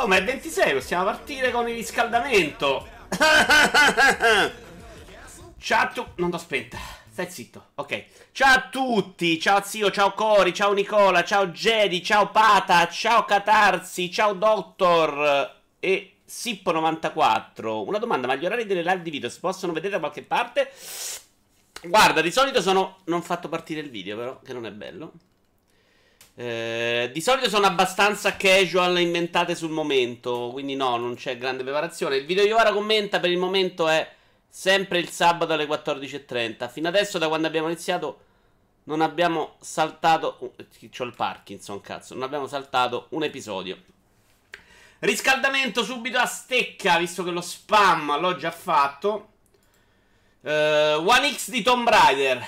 Oh, ma è 26, possiamo partire con il riscaldamento. ciao a tutti. Non t'ho spenta. Stai zitto. Ok. Ciao a tutti. Ciao zio, ciao Cori, ciao Nicola, ciao Jedi, ciao Pata, ciao Catarsi, ciao Doctor e Sippo94. Una domanda, ma gli orari delle live di video si possono vedere da qualche parte? Guarda, di solito sono... Non ho fatto partire il video però, che non è bello. Eh, di solito sono abbastanza casual, inventate sul momento, quindi no, non c'è grande preparazione. Il video Iovara commenta per il momento è sempre il sabato alle 14.30. Fino adesso, da quando abbiamo iniziato, non abbiamo saltato... Uh, c'ho il Parkinson, cazzo. Non abbiamo saltato un episodio. Riscaldamento subito a stecca, visto che lo spam l'ho già fatto. Uh, One X di Tomb Raider.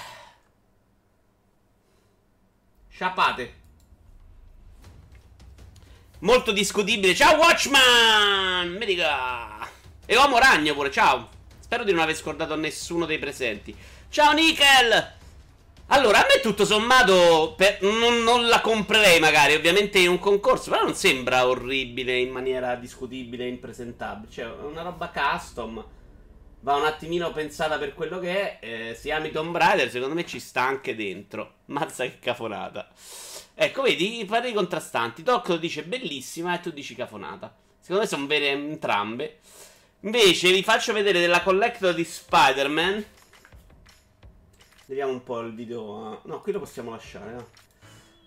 Sciapate. Molto discutibile. Ciao Watchman! Medica! E Uomo Ragno pure, ciao. Spero di non aver scordato nessuno dei presenti. Ciao Nickel! Allora, a me tutto sommato per, non, non, la comprerei magari, ovviamente in un concorso, però non sembra orribile in maniera discutibile e impresentabile. Cioè, è una roba custom. Va un attimino pensata per quello che è. Eh, si ami Tomb Raider, secondo me ci sta anche dentro. Mazza che cafonata. Ecco, vedi, i pareri contrastanti. Doc lo dice bellissima e tu dici cafonata. Secondo me sono vere entrambe. Invece vi faccio vedere della collector di Spider-Man. Vediamo un po' il video. No, qui lo possiamo lasciare, no?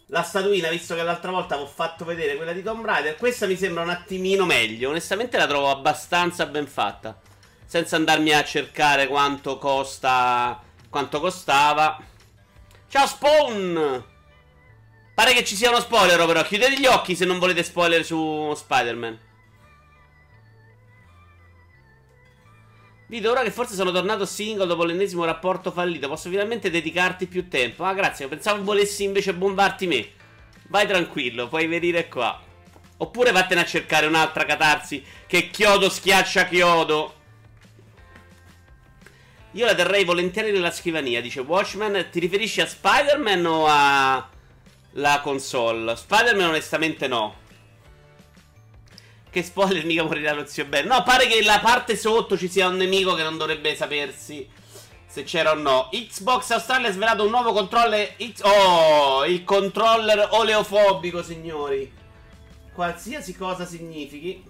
La statuina, visto che l'altra volta vi ho fatto vedere quella di Tomb Raider, questa mi sembra un attimino meglio. Onestamente la trovo abbastanza ben fatta. Senza andarmi a cercare quanto costa. Quanto costava. Ciao Spawn! Pare che ci sia uno spoiler, però. Chiudete gli occhi se non volete spoiler su Spider-Man. Vito, ora che forse sono tornato single dopo l'ennesimo rapporto fallito, posso finalmente dedicarti più tempo. Ah, grazie, pensavo volessi invece bombarti me. Vai tranquillo, puoi venire qua. Oppure vattene a cercare un'altra catarsi che chiodo schiaccia chiodo. Io la terrei volentieri nella scrivania, dice Watchman. Ti riferisci a Spider-Man o a la console. Spider-Man onestamente no. Che spoiler, mica morirà lo zio Ben. No, pare che la parte sotto ci sia un nemico che non dovrebbe sapersi se c'era o no. Xbox Australia ha svelato un nuovo controller. Oh, il controller oleofobico, signori. Qualsiasi cosa significhi.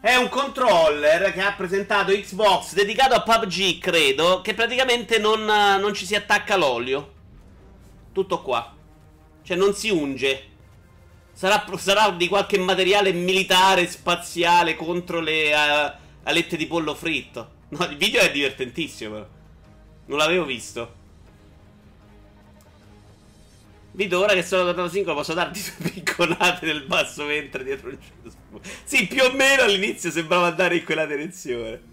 È un controller che ha presentato Xbox dedicato a PUBG, credo. Che praticamente non, non ci si attacca l'olio. Tutto qua. Cioè non si unge. Sarà, sarà di qualche materiale militare spaziale contro le uh, alette di pollo fritto. No, il video è divertentissimo. Non l'avevo visto. Vito, ora che sono tornato singolo posso darti due picconate nel basso ventre dietro un cielo. Sì, più o meno all'inizio sembrava andare in quella direzione.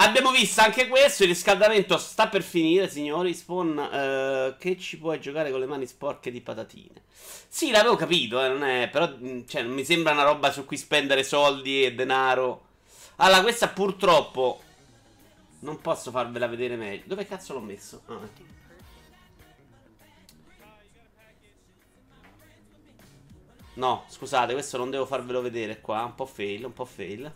Abbiamo visto anche questo, il riscaldamento sta per finire, signori. Spawn, uh, che ci puoi giocare con le mani sporche di patatine. Sì, l'avevo capito, eh, non è, però mm, cioè, non mi sembra una roba su cui spendere soldi e denaro. Allora, questa purtroppo non posso farvela vedere meglio. Dove cazzo l'ho messo? Ah. No, scusate, questo non devo farvelo vedere qua. Un po' fail, un po' fail.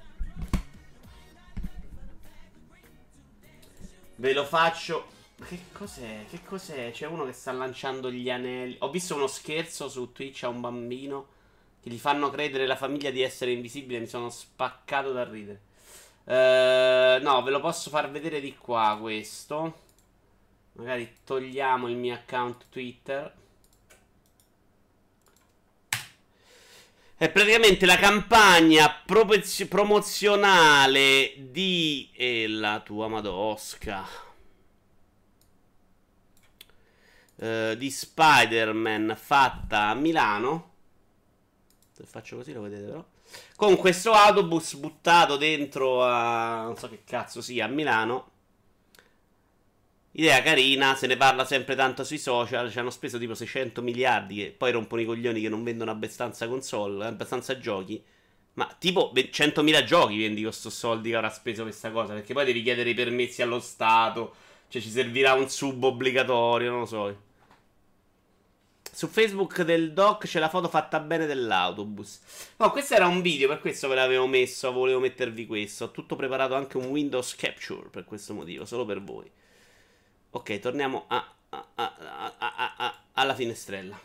Ve lo faccio. Che cos'è? Che cos'è? C'è uno che sta lanciando gli anelli. Ho visto uno scherzo su Twitch a un bambino che gli fanno credere la famiglia di essere invisibile. Mi sono spaccato da ridere. Uh, no, ve lo posso far vedere di qua questo. Magari togliamo il mio account Twitter. È praticamente la campagna promozionale di... E la tua madosca. Uh, di Spider-Man fatta a Milano. Se faccio così lo vedete però. Con questo autobus buttato dentro a... non so che cazzo sia, a Milano. Idea carina, se ne parla sempre tanto sui social, ci hanno speso tipo 600 miliardi che poi rompono i coglioni che non vendono abbastanza console, abbastanza giochi. Ma tipo 100.000 giochi vendi con sto soldi che avrà speso questa cosa, perché poi devi chiedere i permessi allo Stato, cioè ci servirà un sub obbligatorio, non lo so. Su Facebook del doc c'è la foto fatta bene dell'autobus. No, questo era un video, per questo ve l'avevo messo. Volevo mettervi questo. Ho tutto preparato anche un Windows Capture per questo motivo, solo per voi. Ok, torniamo a, a, a, alla finestrella.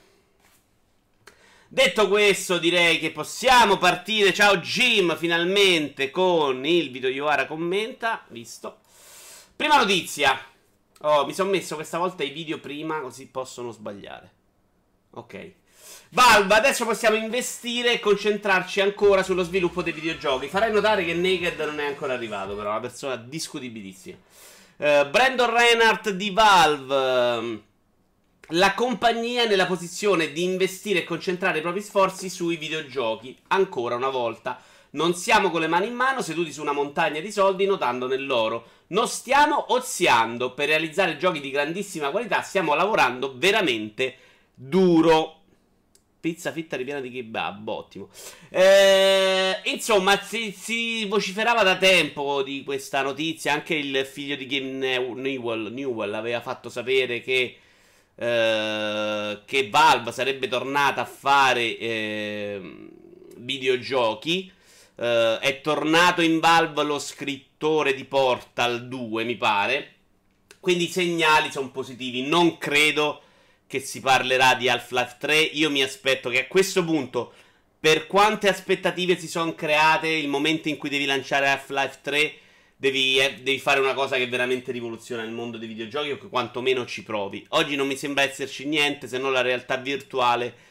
Detto questo, direi che possiamo partire. Ciao Jim, finalmente con il video Yoara commenta. Visto. Prima notizia. Oh, mi sono messo questa volta i video prima, così possono sbagliare. Ok. Valve, adesso possiamo investire e concentrarci ancora sullo sviluppo dei videogiochi. Farai notare che Naked non è ancora arrivato, però, è una persona discutibilissima. Uh, Brandon Reinhardt di Valve. La compagnia è nella posizione di investire e concentrare i propri sforzi sui videogiochi. Ancora una volta. Non siamo con le mani in mano, seduti su una montagna di soldi, notando nell'oro. Non stiamo oziando per realizzare giochi di grandissima qualità, stiamo lavorando veramente duro. Pizza fitta ripiena di kebab, ottimo. Eh, insomma, si, si, vociferava da tempo di questa notizia. Anche il figlio di Game Newell, Newell aveva fatto sapere che, eh, che Valve sarebbe tornata a fare eh, videogiochi. È tornato in Valve lo scrittore di Portal 2, mi pare. Quindi i segnali sono positivi. Non credo che si parlerà di Half-Life 3. Io mi aspetto che a questo punto, per quante aspettative si sono create, il momento in cui devi lanciare Half-Life 3, devi, eh, devi, fare una cosa che veramente rivoluziona il mondo dei videogiochi o che quantomeno ci provi. Oggi non mi sembra esserci niente se non la realtà virtuale.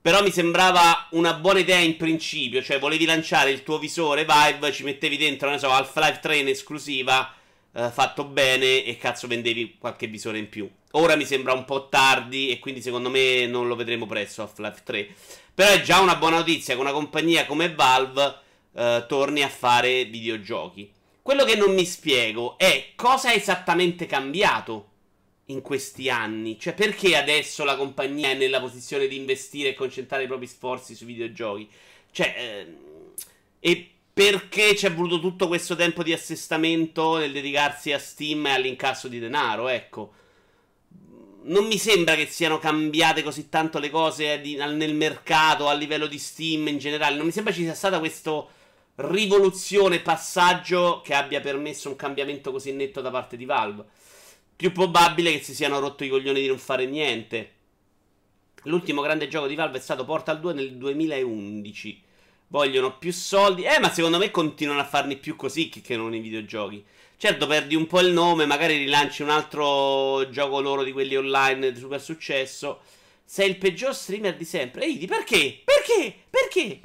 Però mi sembrava una buona idea in principio, cioè volevi lanciare il tuo visore Vive, ci mettevi dentro, non so, Half-Life 3 in esclusiva eh, fatto bene e cazzo vendevi qualche visore in più. Ora mi sembra un po' tardi e quindi secondo me non lo vedremo presto Half-Life 3. Però è già una buona notizia che una compagnia come Valve eh, torni a fare videogiochi. Quello che non mi spiego è cosa è esattamente cambiato in questi anni. Cioè perché adesso la compagnia è nella posizione di investire e concentrare i propri sforzi sui videogiochi. Cioè... Eh, e perché ci è voluto tutto questo tempo di assestamento nel dedicarsi a Steam e all'incasso di denaro, ecco. Non mi sembra che siano cambiate così tanto le cose di, nel mercato, a livello di Steam in generale. Non mi sembra ci sia stata questa rivoluzione, passaggio che abbia permesso un cambiamento così netto da parte di Valve. Più probabile che si siano rotto i coglioni di non fare niente. L'ultimo grande gioco di Valve è stato Portal 2 nel 2011 vogliono più soldi. Eh, ma secondo me continuano a farne più così che non i videogiochi. Certo, perdi un po' il nome, magari rilanci un altro gioco loro di quelli online di super successo. Sei il peggior streamer di sempre. Ehi, perché? Perché? Perché?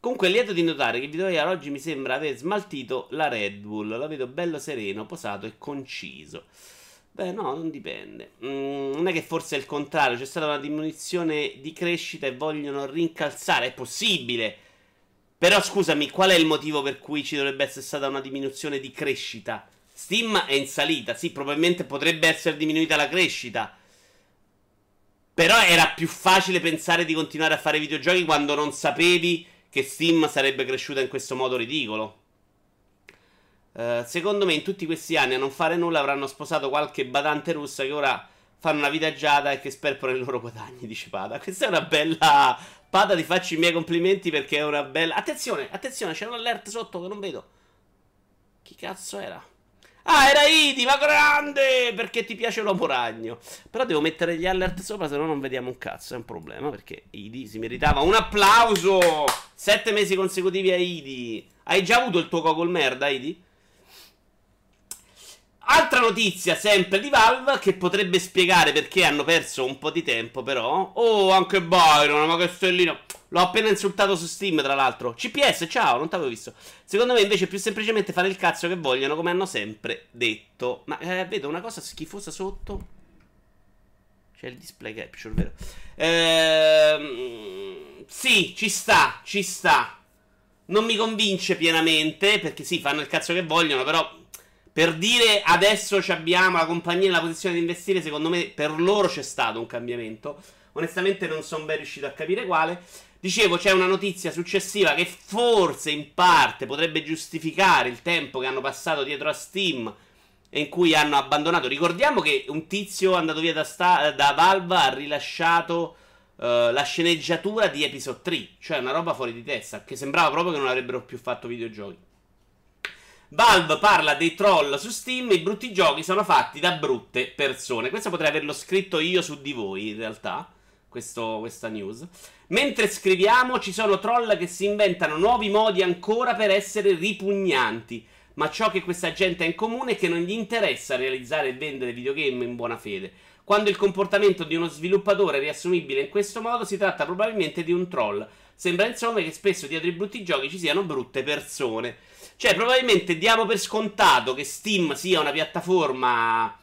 Comunque, lieto di notare che video oggi mi sembra aver smaltito la Red Bull. La vedo bello sereno, posato e conciso. Beh, no, non dipende. Mm, non è che forse è il contrario. C'è stata una diminuzione di crescita e vogliono rincalzare. È possibile. Però scusami, qual è il motivo per cui ci dovrebbe essere stata una diminuzione di crescita? Steam è in salita, sì, probabilmente potrebbe essere diminuita la crescita. Però era più facile pensare di continuare a fare videogiochi quando non sapevi che Steam sarebbe cresciuta in questo modo ridicolo. Uh, secondo me in tutti questi anni a non fare nulla avranno sposato qualche badante russa che ora fanno una vita agiata e che sperpero i loro guadagni, dice Pada. Questa è una bella Pada, ti faccio i miei complimenti perché è una bella. Attenzione, attenzione, c'è un alert sotto che non vedo. Chi cazzo era? Ah, era Idi, ma grande! Perché ti piace l'uomo ragno. Però devo mettere gli alert sopra, se no non vediamo un cazzo. È un problema perché Idi si meritava un applauso! Sette mesi consecutivi a Idi. Hai già avuto il tuo cocol merda, Idi? Altra notizia sempre di Valve che potrebbe spiegare perché hanno perso un po' di tempo però. Oh, anche Byron, ma che stellino. L'ho appena insultato su Steam, tra l'altro. CPS, ciao, non t'avevo visto. Secondo me invece è più semplicemente fare il cazzo che vogliono, come hanno sempre detto. Ma eh, vedo una cosa schifosa sotto. C'è il display capture, vero? Ehm, sì, ci sta, ci sta. Non mi convince pienamente, perché sì, fanno il cazzo che vogliono, però per dire adesso abbiamo la compagnia nella posizione di investire, secondo me per loro c'è stato un cambiamento. Onestamente non sono ben riuscito a capire quale. Dicevo, c'è una notizia successiva che forse in parte potrebbe giustificare il tempo che hanno passato dietro a Steam in cui hanno abbandonato. Ricordiamo che un tizio andato via da, sta- da Valve ha rilasciato uh, la sceneggiatura di Episode 3, cioè una roba fuori di testa, che sembrava proprio che non avrebbero più fatto videogiochi. Valve parla dei troll su Steam, i brutti giochi sono fatti da brutte persone. Questo potrei averlo scritto io su di voi, in realtà, questo, questa news. Mentre scriviamo, ci sono troll che si inventano nuovi modi ancora per essere ripugnanti. Ma ciò che questa gente ha in comune è che non gli interessa realizzare e vendere videogame in buona fede. Quando il comportamento di uno sviluppatore è riassumibile in questo modo, si tratta probabilmente di un troll. Sembra insomma che spesso dietro i brutti giochi ci siano brutte persone. Cioè, probabilmente diamo per scontato che Steam sia una piattaforma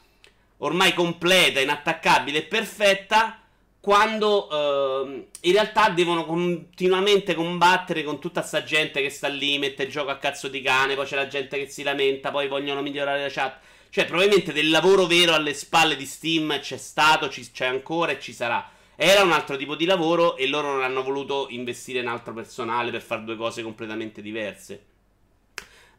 ormai completa, inattaccabile e perfetta, quando eh, in realtà devono continuamente combattere con tutta sta gente che sta lì, mette il gioco a cazzo di cane, poi c'è la gente che si lamenta, poi vogliono migliorare la chat. Cioè, probabilmente del lavoro vero alle spalle di Steam c'è stato, ci, c'è ancora e ci sarà. Era un altro tipo di lavoro e loro non hanno voluto investire in altro personale per fare due cose completamente diverse.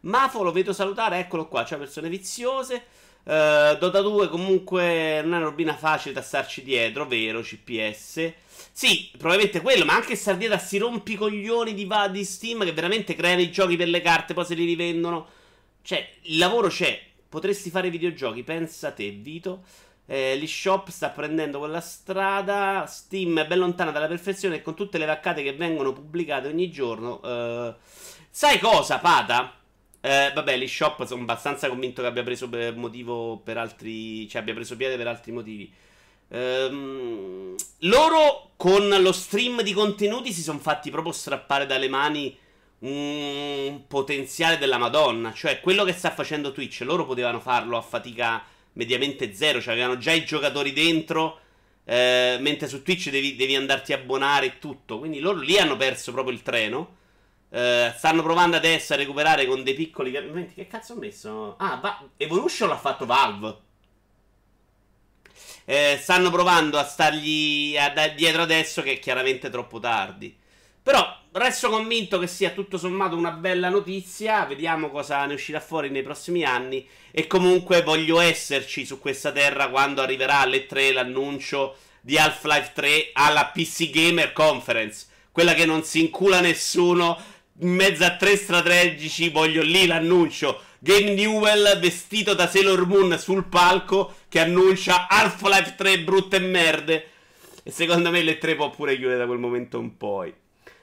Mafo lo vedo salutare, eccolo qua, c'è persone viziose. Uh, Dota 2 comunque non è una robina facile da starci dietro, vero, CPS. Sì, probabilmente quello, ma anche star dietro a sti rompicoglioni di, di Steam che veramente creano i giochi per le carte, poi se li rivendono. Cioè, il lavoro c'è. Potresti fare videogiochi, pensa te, Vito. Eh, L'eShop sta prendendo quella strada. Steam è ben lontana dalla perfezione e con tutte le vaccate che vengono pubblicate ogni giorno. Uh, sai cosa, Pata? Eh, vabbè, l'eShop sono abbastanza convinto che abbia preso per motivo per altri. cioè abbia preso piede per altri motivi. Ehm, loro con lo stream di contenuti si sono fatti proprio strappare dalle mani un potenziale della Madonna. Cioè, quello che sta facendo Twitch, loro potevano farlo a fatica mediamente zero. Cioè, avevano già i giocatori dentro. Eh, mentre su Twitch devi, devi andarti a abbonare e tutto. Quindi loro lì hanno perso proprio il treno. Uh, stanno provando adesso a recuperare con dei piccoli cambiamenti. Che cazzo ho messo? Ah, va- Evolution l'ha fatto Valve. Eh, stanno provando a stargli a da- dietro adesso, che è chiaramente troppo tardi. Però resto convinto che sia tutto sommato una bella notizia. Vediamo cosa ne uscirà fuori nei prossimi anni. E comunque voglio esserci su questa terra quando arriverà alle 3 l'annuncio di Half-Life 3 alla PC Gamer Conference. Quella che non si incula nessuno in mezzo a tre strategici voglio lì l'annuncio. Game Newell vestito da Sailor Moon sul palco che annuncia Half-Life 3 brutte merde. E secondo me le 3 può pure chiudere da quel momento in poi.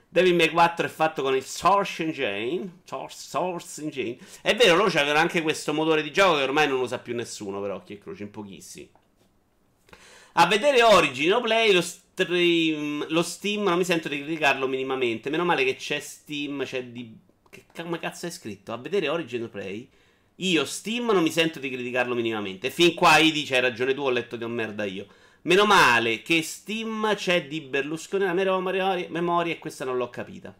Devil May 4 è fatto con il Source Engine. Source, Source Engine. È vero, loro c'avevano anche questo motore di gioco che ormai non usa più nessuno, però, occhi e croce, in pochissimi. A vedere Origin o Play, lo stream, lo Steam non mi sento di criticarlo minimamente. Meno male che c'è Steam, c'è di... Che come cazzo è scritto? A vedere Origin Play? Io Steam non mi sento di criticarlo minimamente. Fin qua Idi c'hai ragione tu, ho letto di un merda io. Meno male che Steam c'è di Berlusconi nella memoria, e questa non l'ho capita.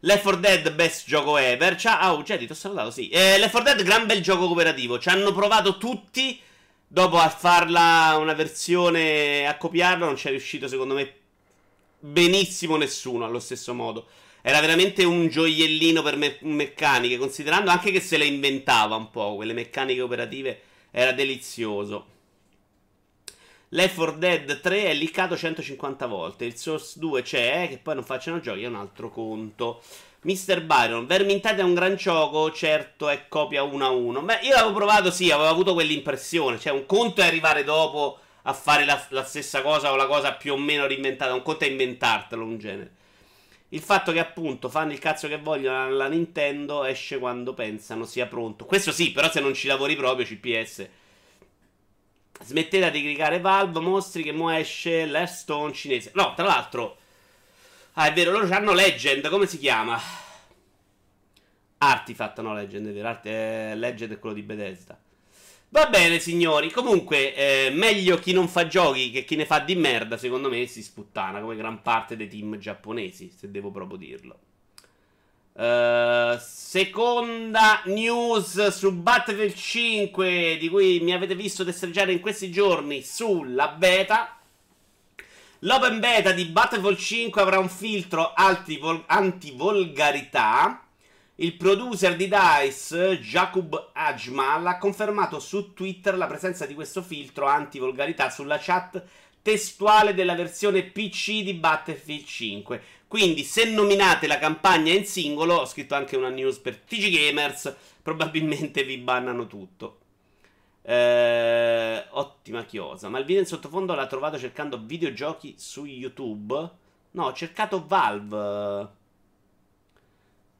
Left 4 Dead, best gioco ever. Ciao, oh, Jedi, ti ho salutato, sì. Eh, Left 4 Dead, gran bel gioco cooperativo. Ci hanno provato tutti Dopo a farla una versione a copiarla non c'è riuscito secondo me benissimo nessuno allo stesso modo. Era veramente un gioiellino per me- meccaniche, considerando anche che se le inventava un po', quelle meccaniche operative, era delizioso. Left 4 Dead 3 è liccato 150 volte, il Source 2 c'è, che poi non facciano giochi, è un altro conto. Mr. Byron, Vermintide è un gran gioco, certo è copia 1 a 1. Beh, io l'avevo provato, sì, avevo avuto quell'impressione. Cioè, un conto è arrivare dopo a fare la, la stessa cosa o la cosa più o meno reinventata. Un conto è inventartelo, un genere. Il fatto che appunto fanno il cazzo che vogliono alla Nintendo esce quando pensano sia pronto. Questo sì, però se non ci lavori proprio, CPS. Smettete di cliccare Valve, mostri che mo esce l'Airstone cinese. No, tra l'altro Ah, è vero, loro hanno Legend, come si chiama? Artifact, no Legend, è vero, Art- eh, Legend è quello di Bethesda. Va bene, signori. Comunque, eh, meglio chi non fa giochi che chi ne fa di merda, secondo me, si sputtana, come gran parte dei team giapponesi, se devo proprio dirlo. Uh, seconda news su Battlefield 5, di cui mi avete visto destreggiare in questi giorni sulla beta. L'open beta di Battlefield 5 avrà un filtro antivolgarità Il producer di DICE, Jakub Ajmal, ha confermato su Twitter la presenza di questo filtro anti-volgarità sulla chat testuale della versione PC di Battlefield 5. Quindi, se nominate la campagna in singolo, ho scritto anche una news per TG Gamers, probabilmente vi bannano tutto. Eh, ottima chiosa. Ma il video in sottofondo l'ha trovato cercando videogiochi su YouTube? No, ho cercato Valve.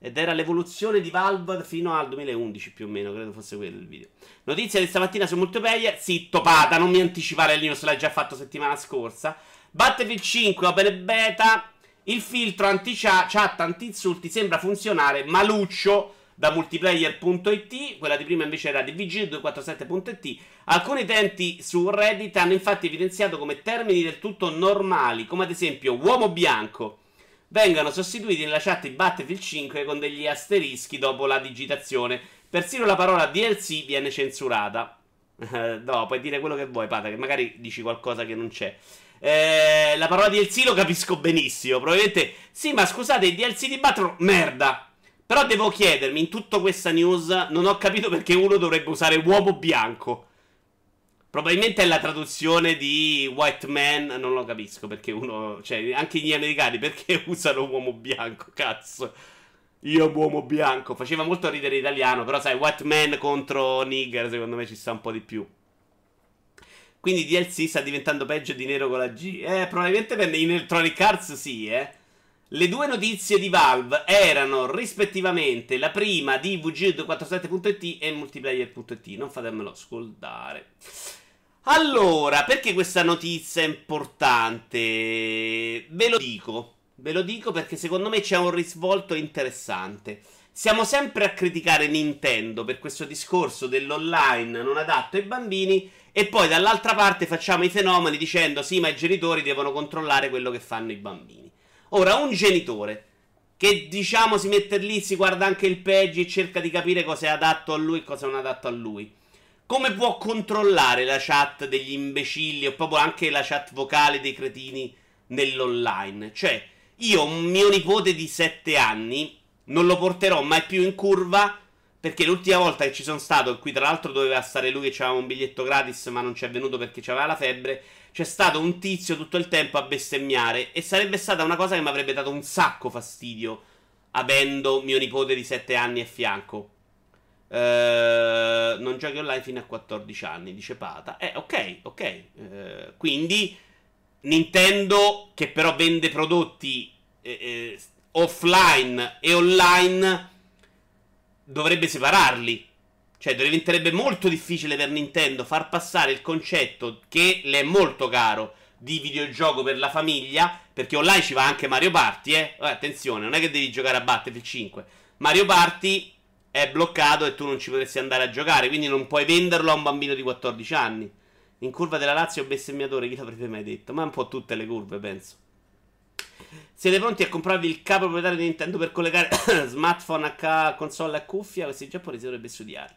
Ed era l'evoluzione di Valve fino al 2011 più o meno, credo fosse quello il video. Notizia di stamattina su multiplayer. Zitto, pata, non mi anticipare news, l'hai già fatto settimana scorsa. Battlefield 5, open beta. Il filtro anti-chat, anti-insulti sembra funzionare maluccio da multiplayer.it, quella di prima invece era di VG247.it. Alcuni utenti su Reddit hanno infatti evidenziato come termini del tutto normali, come ad esempio uomo bianco, vengano sostituiti nella chat di Battlefield 5 con degli asterischi dopo la digitazione. Persino la parola DLC viene censurata. no, puoi dire quello che vuoi, Pata, che magari dici qualcosa che non c'è. Eh, la parola DLC lo capisco benissimo. Probabilmente, sì, ma scusate, il DLC di Battle, merda. Però devo chiedermi, in tutta questa news, non ho capito perché uno dovrebbe usare uomo bianco. Probabilmente è la traduzione di white man, non lo capisco perché uno, cioè anche gli americani perché usano uomo bianco, cazzo. Io uomo bianco, faceva molto ridere italiano, però sai, white man contro nigger secondo me ci sta un po' di più. Quindi DLC sta diventando peggio di nero con la G. Eh, probabilmente per in Electronic Arts sì, eh. Le due notizie di Valve erano rispettivamente la prima di VG247.it e multiplayer.it. Non fatemelo scordare. Allora, perché questa notizia è importante? Ve lo dico. Ve lo dico perché secondo me c'è un risvolto interessante. Siamo sempre a criticare Nintendo per questo discorso dell'online non adatto ai bambini e poi dall'altra parte facciamo i fenomeni dicendo sì, ma i genitori devono controllare quello che fanno i bambini. Ora, un genitore che diciamo si mette lì, si guarda anche il peggio e cerca di capire cosa è adatto a lui e cosa non è adatto a lui. Come può controllare la chat degli imbecilli o proprio anche la chat vocale dei cretini nell'online? Cioè, io un mio nipote di 7 anni non lo porterò mai più in curva perché l'ultima volta che ci sono stato, qui tra l'altro doveva stare lui che aveva un biglietto gratis ma non ci è venuto perché aveva la febbre, c'è stato un tizio tutto il tempo a bestemmiare e sarebbe stata una cosa che mi avrebbe dato un sacco fastidio avendo mio nipote di 7 anni a fianco. Uh, non giochi online fino a 14 anni, dice Pata. Eh, ok, ok. Uh, quindi Nintendo, che però vende prodotti eh, eh, offline e online, dovrebbe separarli. Cioè, diventerebbe molto difficile per Nintendo far passare il concetto che le è molto caro di videogioco per la famiglia. Perché online ci va anche Mario Party, eh. attenzione, non è che devi giocare a Battlefield 5. Mario Party è bloccato e tu non ci potresti andare a giocare. Quindi non puoi venderlo a un bambino di 14 anni. In curva della Lazio bestemmiatore, chi l'avrebbe mai detto? Ma un po' tutte le curve, penso. Siete pronti a comprarvi il capo proprietario di Nintendo per collegare smartphone a console a cuffia? Questi giapponesi dovrebbe studiarli.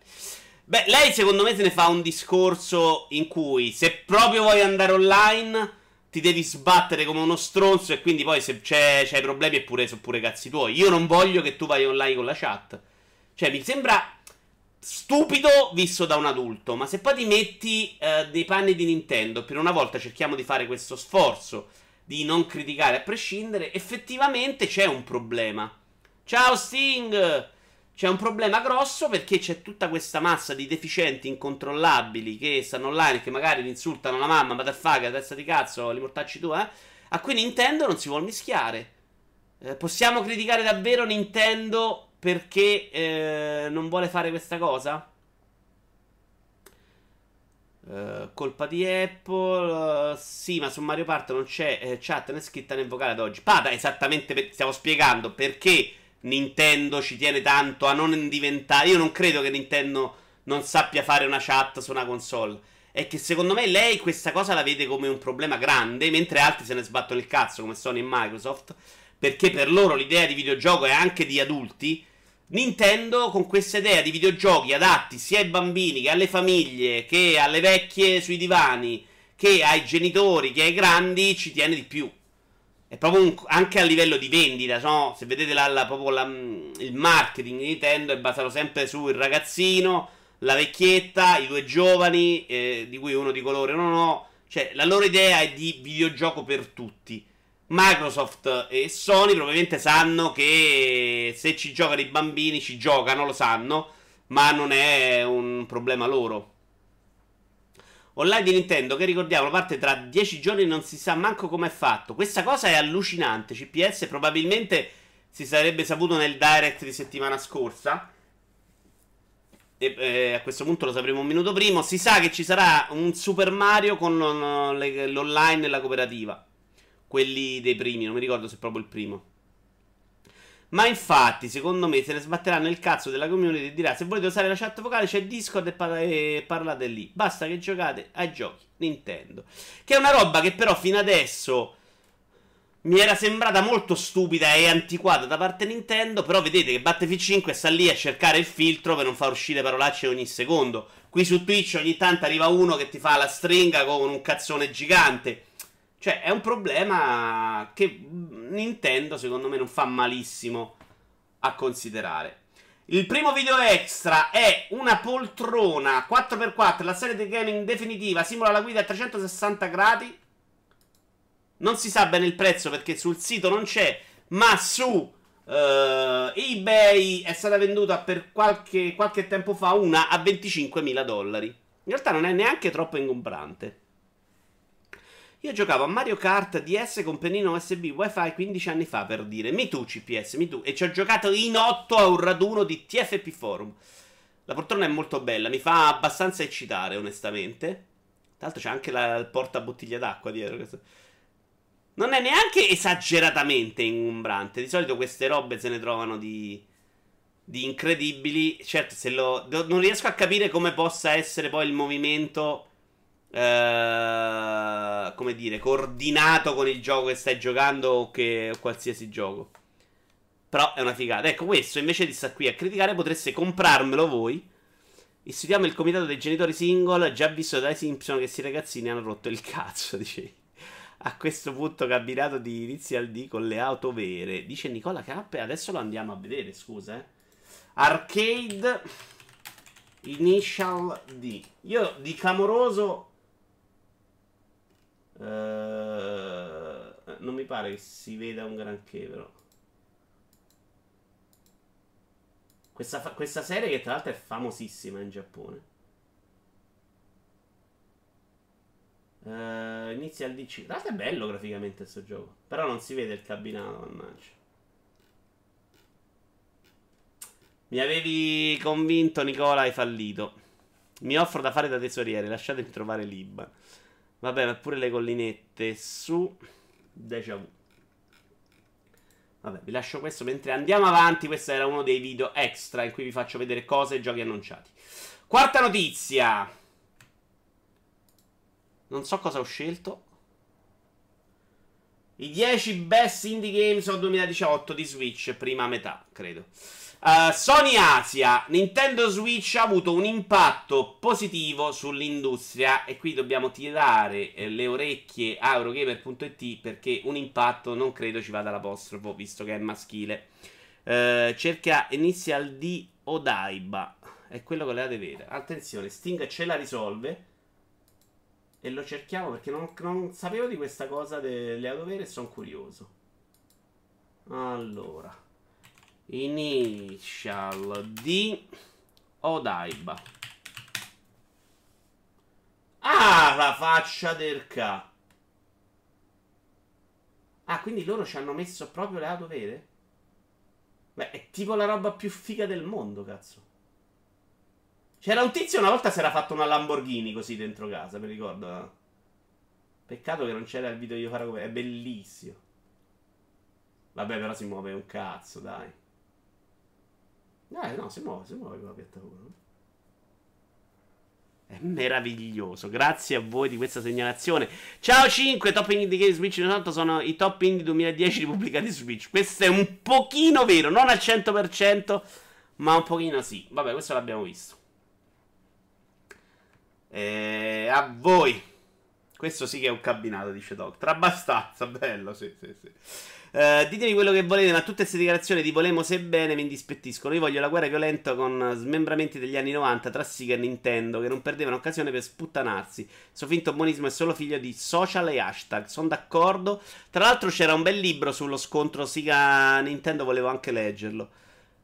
Beh, lei secondo me se ne fa un discorso in cui se proprio vuoi andare online ti devi sbattere come uno stronzo e quindi poi se c'è, c'hai problemi è pure, sono pure cazzi tuoi. Io non voglio che tu vai online con la chat. Cioè, mi sembra stupido visto da un adulto, ma se poi ti metti eh, dei panni di Nintendo, per una volta cerchiamo di fare questo sforzo di non criticare a prescindere, effettivamente c'è un problema. Ciao Sting! C'è un problema grosso perché c'è tutta questa massa di deficienti incontrollabili che stanno online e che magari insultano la mamma, motherfucker, testa di cazzo, li mortacci tu, eh? A cui Nintendo non si vuole mischiare. Eh, possiamo criticare davvero Nintendo perché eh, non vuole fare questa cosa? Uh, colpa di Apple. Uh, sì, ma su Mario Part non c'è eh, chat né scritta né vocale ad oggi. Pada, esattamente per, stiamo spiegando perché Nintendo ci tiene tanto a non diventare. Io non credo che Nintendo non sappia fare una chat su una console. È che secondo me lei questa cosa la vede come un problema grande, mentre altri se ne sbattono il cazzo, come Sony e Microsoft. Perché per loro l'idea di videogioco è anche di adulti. Nintendo con questa idea di videogiochi adatti sia ai bambini che alle famiglie, che alle vecchie sui divani, che ai genitori, che ai grandi, ci tiene di più. è proprio un, anche a livello di vendita, no? Se vedete la, la, la, il marketing di Nintendo è basato sempre sul ragazzino, la vecchietta, i due giovani, eh, di cui uno di colore non ho. Cioè, la loro idea è di videogioco per tutti. Microsoft e Sony probabilmente sanno che se ci giocano i bambini ci giocano, lo sanno, ma non è un problema loro. Online di Nintendo, che ricordiamo, parte tra 10 giorni non si sa manco come è fatto. Questa cosa è allucinante. CPS probabilmente si sarebbe saputo nel direct di settimana scorsa. E, eh, a questo punto lo sapremo un minuto prima. Si sa che ci sarà un Super Mario con l'online e la cooperativa. Quelli dei primi, non mi ricordo se è proprio il primo. Ma infatti, secondo me, se ne sbatterà nel cazzo della community e dirà: Se volete usare la chat vocale, c'è Discord e, par- e parlate lì. Basta che giocate ai giochi Nintendo. Che è una roba che, però, fino adesso mi era sembrata molto stupida e antiquata da parte Nintendo. Però vedete che Battlefield 5 sta lì a cercare il filtro per non far uscire parolacce ogni secondo. Qui su Twitch ogni tanto arriva uno che ti fa la stringa con un cazzone gigante. Cioè, è un problema che Nintendo, secondo me, non fa malissimo a considerare. Il primo video extra è una poltrona 4x4, la serie di gaming definitiva, simula la guida a 360 gradi. Non si sa bene il prezzo perché sul sito non c'è, ma su uh, eBay è stata venduta per qualche, qualche tempo fa una a 25.000 dollari. In realtà non è neanche troppo ingombrante. Io giocavo a Mario Kart DS con pennino USB WiFi 15 anni fa per dire. Mi tu CPS, mi tu. E ci ho giocato in 8 a un raduno di TFP Forum. La poltrona è molto bella, mi fa abbastanza eccitare, onestamente. Tra l'altro c'è anche la, porta bottiglia d'acqua dietro. Non è neanche esageratamente ingombrante. Di solito queste robe se ne trovano di, di incredibili. Certo, se lo, non riesco a capire come possa essere poi il movimento eh, come dire, coordinato con il gioco che stai giocando o, che, o qualsiasi gioco. Però è una figata. Ecco, questo invece di stare qui a criticare, potreste comprarmelo voi. Istituiamo il comitato dei genitori single. Già visto dai Simpson che si ragazzini hanno rotto il cazzo, dicevi. A questo punto cabinato di Initial D con le auto vere. Dice Nicola K. Adesso lo andiamo a vedere, scusa. Eh. Arcade Initial D. Io di clamoroso Uh, non mi pare che si veda un granché, però. Questa, questa serie, che tra l'altro è famosissima in Giappone. Uh, inizia al DC. Tra l'altro è bello graficamente questo gioco. Però non si vede il cabinato, mannaggia. Mi avevi convinto, Nicola, hai fallito. Mi offro da fare da tesoriere, lasciatemi trovare Liban. Vabbè, ma pure le collinette su Deja Vu. Vabbè, vi lascio questo mentre andiamo avanti. Questo era uno dei video extra in cui vi faccio vedere cose e giochi annunciati. Quarta notizia. Non so cosa ho scelto. I 10 best indie games of 2018 di Switch, prima metà, credo. Uh, Sony Asia, Nintendo Switch ha avuto un impatto positivo sull'industria e qui dobbiamo tirare eh, le orecchie a Eurogamer.it perché un impatto non credo ci vada l'apostrofo visto che è maschile. Uh, cerca Initial D Odaiba, è quello che volevate vedere. Attenzione, Sting ce la risolve e lo cerchiamo perché non, non sapevo di questa cosa delle auto vere e sono curioso. Allora. Initial di Odaiba. Ah, la faccia del ca. Ah, quindi loro ci hanno messo proprio le auto vere? Beh, è tipo la roba più figa del mondo, cazzo. C'era un tizio una volta si era fatto una Lamborghini così dentro casa, mi ricordo. Peccato che non c'era il video io fare come. È bellissimo. Vabbè, però si muove un cazzo, dai. Eh, no, si muove, si muove la piattaforma. È meraviglioso, grazie a voi di questa segnalazione. Ciao 5, top indie di Switch 98 sono i top indie 2010 pubblicati su Switch. Questo è un pochino vero, non al 100%, ma un pochino sì. Vabbè, questo l'abbiamo visto. E a voi. Questo sì che è un cabinato, dice Doctor. Abbastanza, bello, sì, sì, sì. Uh, ditemi quello che volete, ma tutte queste dichiarazioni di volemo se bene mi indispettiscono. Io voglio la guerra violenta con smembramenti degli anni 90 tra Sega e Nintendo, che non perdevano occasione per sputtanarsi. Suo finto buonismo è solo figlio di social e hashtag. Sono d'accordo. Tra l'altro c'era un bel libro sullo scontro Sega-Nintendo, volevo anche leggerlo.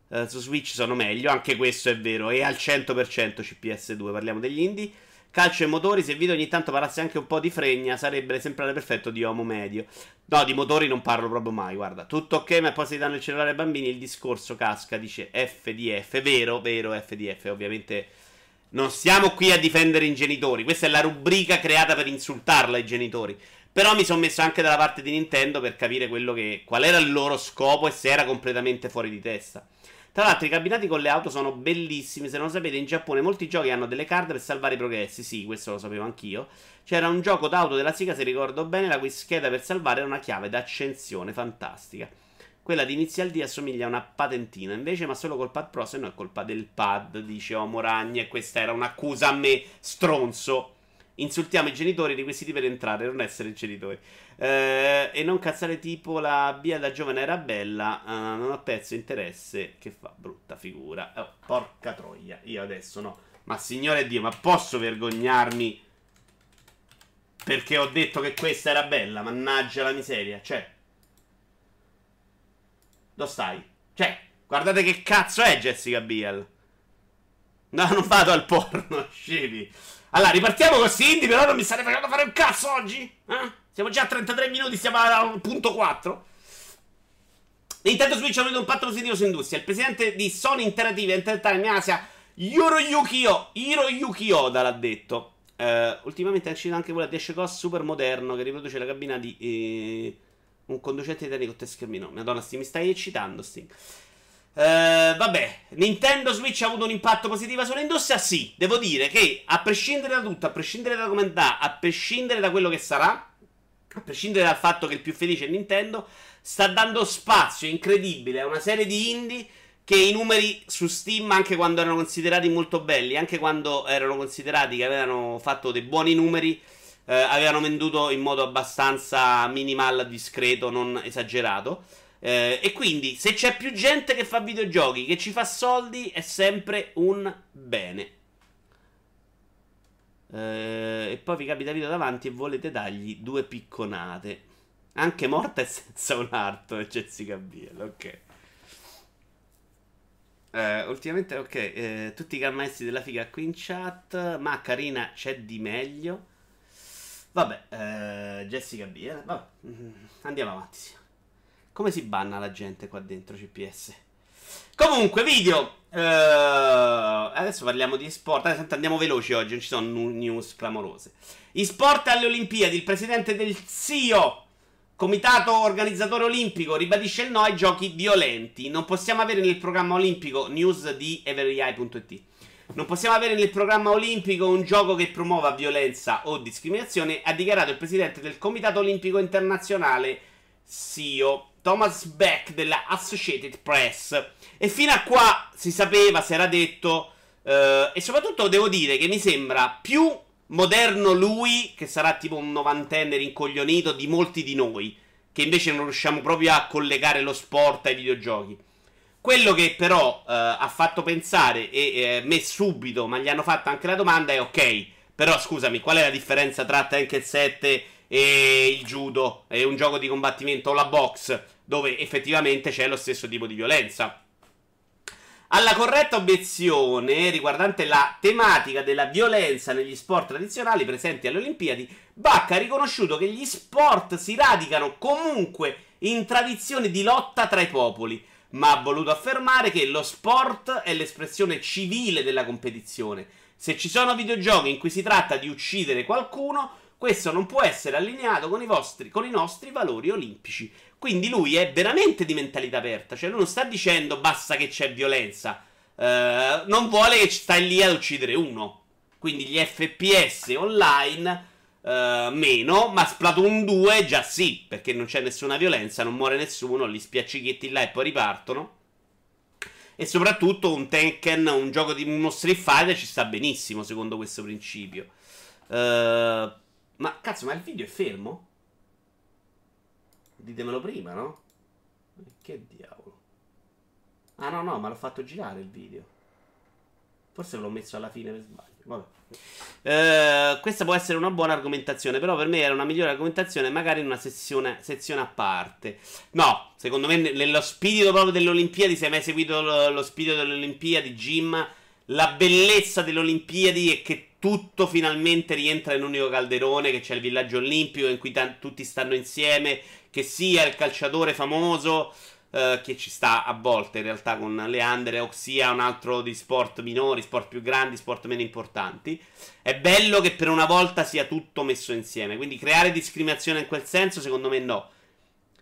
Uh, su Switch sono meglio, anche questo è vero. E al 100% CPS2, parliamo degli indie. Calcio e motori, se il video ogni tanto parlasse anche un po' di fregna, sarebbe l'esemplare perfetto di uomo medio. No, di motori non parlo proprio mai, guarda. Tutto ok, ma poi si danno il cellulare ai bambini, il discorso casca, dice FDF. Vero, vero, FDF, ovviamente... Non stiamo qui a difendere i genitori. Questa è la rubrica creata per insultarla ai genitori. Però mi sono messo anche dalla parte di Nintendo per capire che, qual era il loro scopo e se era completamente fuori di testa. Tra l'altro i cabinati con le auto sono bellissimi, se non lo sapete in Giappone molti giochi hanno delle card per salvare i progressi, sì, questo lo sapevo anch'io. C'era un gioco d'auto della Sega, se ricordo bene, la cui scheda per salvare era una chiave d'accensione fantastica. Quella di Initial D assomiglia a una patentina, invece ma solo col pad pro, se no è colpa del pad, dice Omo Ragni, e questa era un'accusa a me, stronzo. Insultiamo i genitori requisiti per entrare, non essere genitori. Eh, e non cazzare tipo la Bia da giovane era bella. Uh, non ho perso interesse. Che fa brutta figura. Oh, porca troia. Io adesso no. Ma signore Dio, ma posso vergognarmi? Perché ho detto che questa era bella. Mannaggia la miseria. Cioè. Dove stai? Cioè, guardate che cazzo è Jessica Biel. No, non vado al porno, scemi. Allora, ripartiamo con Cindy, però non mi state facendo fare un cazzo oggi? Eh? Siamo già a 33 minuti, stiamo al punto 4. Nintendo Switch ha avuto un patto positivo su industria. Il presidente di Sony Interactive Entertainment Asia, Hiroyuki Hiroyuki Oda, l'ha detto. Uh, ultimamente è uscita anche quella di Ashcos super moderno che riproduce la cabina di eh, un conducente italiano con te schermino. Madonna, sti, mi stai eccitando, Sting. Uh, vabbè, Nintendo Switch ha avuto un impatto positivo sull'industria? Sì, devo dire che a prescindere da tutto, a prescindere da come andrà, a prescindere da quello che sarà, a prescindere dal fatto che il più felice è Nintendo, sta dando spazio incredibile a una serie di indie che i numeri su Steam, anche quando erano considerati molto belli, anche quando erano considerati che avevano fatto dei buoni numeri, eh, avevano venduto in modo abbastanza minimal, discreto, non esagerato. Eh, e quindi, se c'è più gente che fa videogiochi, che ci fa soldi, è sempre un bene. Eh, e poi vi capita video davanti e volete dargli due picconate. Anche morta e senza un arto, Jessica Biel, ok. Eh, ultimamente, ok, eh, tutti i cammestri della figa qui in chat, ma carina c'è di meglio. Vabbè, eh, Jessica Biel, vabbè, mm, andiamo avanti. Come si banna la gente qua dentro CPS? Comunque, video. Uh, adesso parliamo di sport. Adesso andiamo veloci oggi, non ci sono news clamorose. I sport alle Olimpiadi. Il presidente del CIO, Comitato Organizzatore Olimpico, ribadisce il no ai giochi violenti. Non possiamo avere nel programma olimpico news di everyeye.it. Non possiamo avere nel programma olimpico un gioco che promuova violenza o discriminazione, ha dichiarato il presidente del Comitato Olimpico Internazionale, CIO. Thomas Beck della Associated Press. E fino a qua si sapeva, si era detto. Uh, e soprattutto devo dire che mi sembra più moderno lui, che sarà tipo un novantenne rincoglionito, di molti di noi, che invece non riusciamo proprio a collegare lo sport ai videogiochi. Quello che però uh, ha fatto pensare e eh, me subito, ma gli hanno fatto anche la domanda è ok, però scusami, qual è la differenza tra Tekken 7 e il judo e un gioco di combattimento o la box? Dove effettivamente c'è lo stesso tipo di violenza. Alla corretta obiezione riguardante la tematica della violenza negli sport tradizionali presenti alle Olimpiadi, Bach ha riconosciuto che gli sport si radicano comunque in tradizioni di lotta tra i popoli, ma ha voluto affermare che lo sport è l'espressione civile della competizione. Se ci sono videogiochi in cui si tratta di uccidere qualcuno, questo non può essere allineato con i, vostri, con i nostri valori olimpici. Quindi lui è veramente di mentalità aperta. Cioè, lui non sta dicendo basta che c'è violenza. Uh, non vuole che stai lì ad uccidere uno. Quindi gli FPS online uh, meno, ma Splatoon 2 già sì, perché non c'è nessuna violenza, non muore nessuno, li spiaccichetti là e poi ripartono. E soprattutto un Tekken, un gioco di uno Street Fighter ci sta benissimo secondo questo principio. Uh, Ma cazzo, ma il video è fermo? Ditemelo prima, no? Che diavolo. Ah no, no, ma l'ho fatto girare il video. Forse l'ho messo alla fine per sbaglio. Uh, questa può essere una buona argomentazione, però per me era una migliore argomentazione, magari in una sessione, sezione a parte. No, secondo me nello spirito proprio delle Olimpiadi, se hai mai seguito lo, lo spirito delle Olimpiadi, Jim, la bellezza delle Olimpiadi è che tutto finalmente rientra in un unico calderone, che c'è il villaggio olimpico in cui t- tutti stanno insieme, che sia il calciatore famoso eh, che ci sta a volte in realtà con le underdog, sia un altro di sport minori, sport più grandi, sport meno importanti. È bello che per una volta sia tutto messo insieme, quindi creare discriminazione in quel senso secondo me no.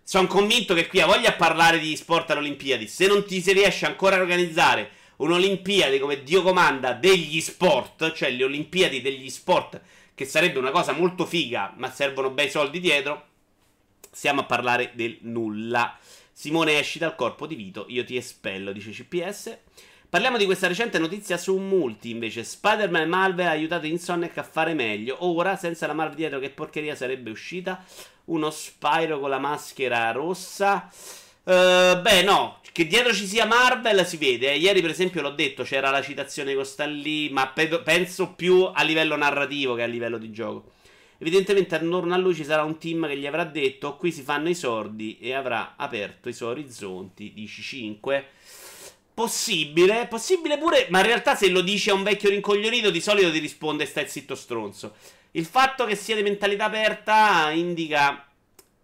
Sono convinto che qui ha voglia parlare di sport alle Olimpiadi. Se non ti si riesce ancora a organizzare un'Olimpiadi come Dio comanda degli sport, cioè le Olimpiadi degli sport, che sarebbe una cosa molto figa, ma servono bei soldi dietro, stiamo a parlare del nulla. Simone esci dal corpo di Vito, io ti espello, dice CPS. Parliamo di questa recente notizia su Multi, invece. Spider-Man e Marvel ha aiutato Insomniac a fare meglio. Ora, senza la Marvel dietro, che porcheria sarebbe uscita? Uno Spyro con la maschera rossa. Uh, beh, no, che dietro ci sia Marvel si vede. Eh. Ieri, per esempio, l'ho detto, c'era la citazione con Stan Lee, ma pe- penso più a livello narrativo che a livello di gioco. Evidentemente attorno a lui ci sarà un team che gli avrà detto qui si fanno i sordi e avrà aperto i suoi orizzonti, dici 5. Possibile, possibile pure, ma in realtà se lo dici a un vecchio rincoglionito di solito ti risponde stai zitto stronzo. Il fatto che sia di mentalità aperta indica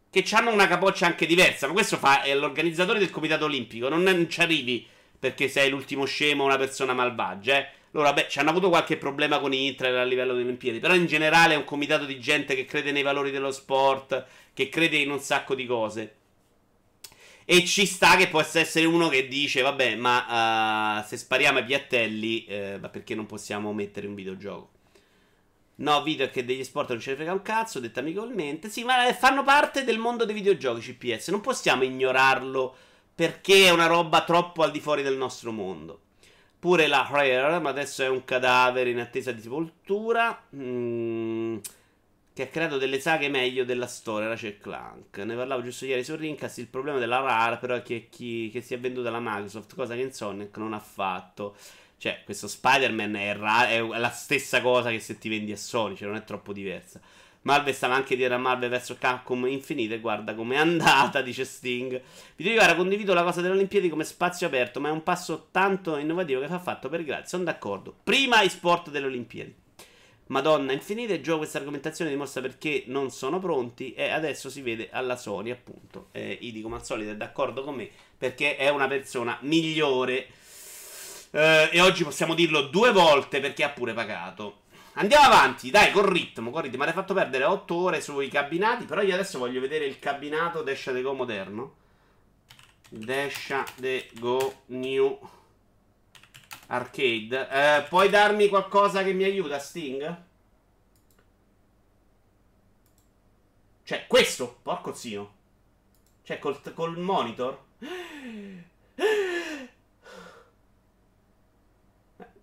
che hanno una capoccia anche diversa, ma questo fa è l'organizzatore del comitato olimpico, non, non ci arrivi perché sei l'ultimo scemo o una persona malvagia, eh. Loro, vabbè, ci hanno avuto qualche problema con Inter a livello delle Olimpiadi. Però in generale è un comitato di gente che crede nei valori dello sport, che crede in un sacco di cose. E ci sta che possa essere uno che dice, vabbè, ma uh, se spariamo ai piattelli, eh, ma perché non possiamo mettere un videogioco? No, video è che degli sport non ce ne frega un cazzo, detto amichevolmente. Sì, ma fanno parte del mondo dei videogiochi CPS. Non possiamo ignorarlo perché è una roba troppo al di fuori del nostro mondo. Pure la Rare, ma adesso è un cadavere in attesa di sepoltura. Mm, che ha creato delle saghe meglio della storia, Ratchet Clank. Ne parlavo giusto ieri su Rincast. Il problema della Rare, però, è che, chi, che si è venduta alla Microsoft, cosa che Insomniac non ha fatto. Cioè, questo Spider-Man è, ra- è la stessa cosa che se ti vendi a Sony, cioè non è troppo diversa. Marvel stava anche dietro a Marvel vs Capcom Infinite. Guarda com'è andata, dice Sting. Video Ivara, condivido la cosa delle Olimpiadi come spazio aperto, ma è un passo tanto innovativo che fa fatto per grazie. Sono d'accordo. Prima i sport delle Olimpiadi. Madonna Infinite, gioco questa argomentazione dimostra perché non sono pronti e adesso si vede alla Sony, appunto. Eh, Idi, come al solito, è d'accordo con me perché è una persona migliore. Eh, e oggi possiamo dirlo due volte perché ha pure pagato. Andiamo avanti, dai, col ritmo, col ritmo. Mi hai fatto perdere 8 ore sui cabinati, però io adesso voglio vedere il cabinato Desha de Go moderno. Desha de Go New Arcade. Eh, puoi darmi qualcosa che mi aiuta, Sting? Cioè, questo, porco zio. Cioè, col, col monitor.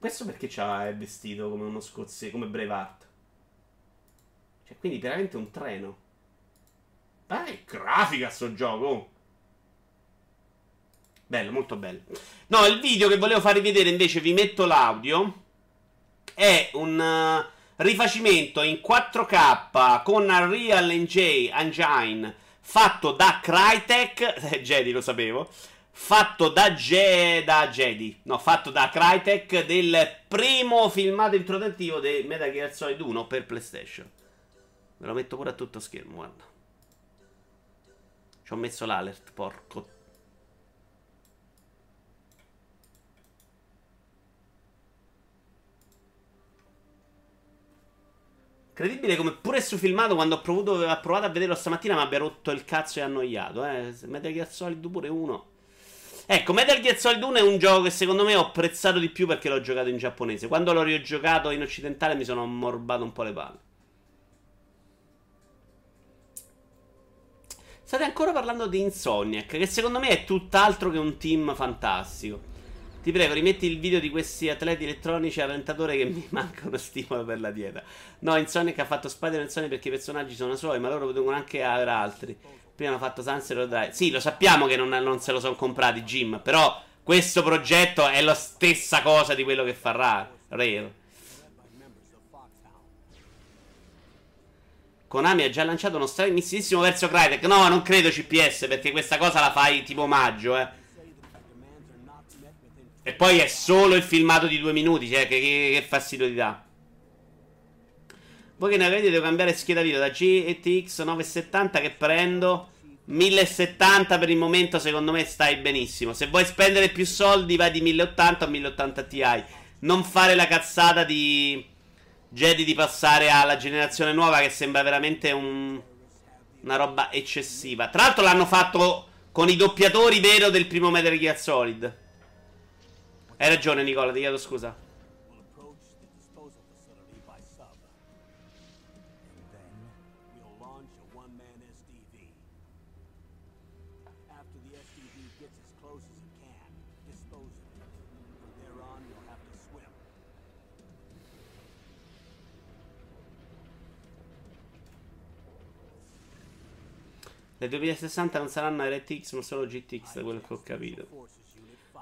Questo perché c'ha il vestito come uno scozzese, come Braveheart. Cioè, quindi veramente un treno. È grafica sto gioco. Bello, molto bello. No, il video che volevo farvi vedere invece, vi metto l'audio. È un uh, rifacimento in 4K con Unreal Engine fatto da Crytek. Jedi, lo sapevo fatto da, Ge- da Jedi, no, fatto da Crytek del primo filmato introduttivo di Metal Gear Solid 1 per PlayStation. Me lo metto pure a tutto schermo, guarda. Ci ho messo l'alert, porco. Incredibile come pure su filmato quando ho provato, ho provato a vederlo stamattina mi abbia rotto il cazzo e annoiato, eh. Metal Gear Solid pure 1. Ecco, Metal Gear Solid 1 è un gioco che secondo me ho apprezzato di più perché l'ho giocato in giapponese. Quando l'ho rigiocato in occidentale mi sono ammorbato un po' le palle. State ancora parlando di Insomniac, che secondo me è tutt'altro che un team fantastico. Ti prego, rimetti il video di questi atleti elettronici rentatore che mi mancano stimolo per la dieta. No, Insonic ha fatto Spider-Man Sonic perché i personaggi sono suoi, ma loro devono anche avere altri. Prima hanno fatto Sunset Drive. Sì, lo sappiamo che non, non se lo sono comprati, Jim. Però questo progetto è la stessa cosa di quello che fa Rare. Konami ha già lanciato uno stranissimo verso Crytek. No, non credo CPS perché questa cosa la fai tipo maggio, eh. E poi è solo il filmato di due minuti, cioè che, che, che fastidio ti dà. Voi che ne avete devo cambiare scheda video da GTX 970 che prendo 1070 per il momento secondo me stai benissimo. Se vuoi spendere più soldi vai di 1080 o 1080 Ti. Non fare la cazzata di Jedi di passare alla generazione nuova che sembra veramente un... una roba eccessiva. Tra l'altro l'hanno fatto con i doppiatori vero del primo Metal Gear Solid. Hai ragione Nicola, ti chiedo scusa. Le 2060 non saranno RTX ma solo GTX da quello che ho capito.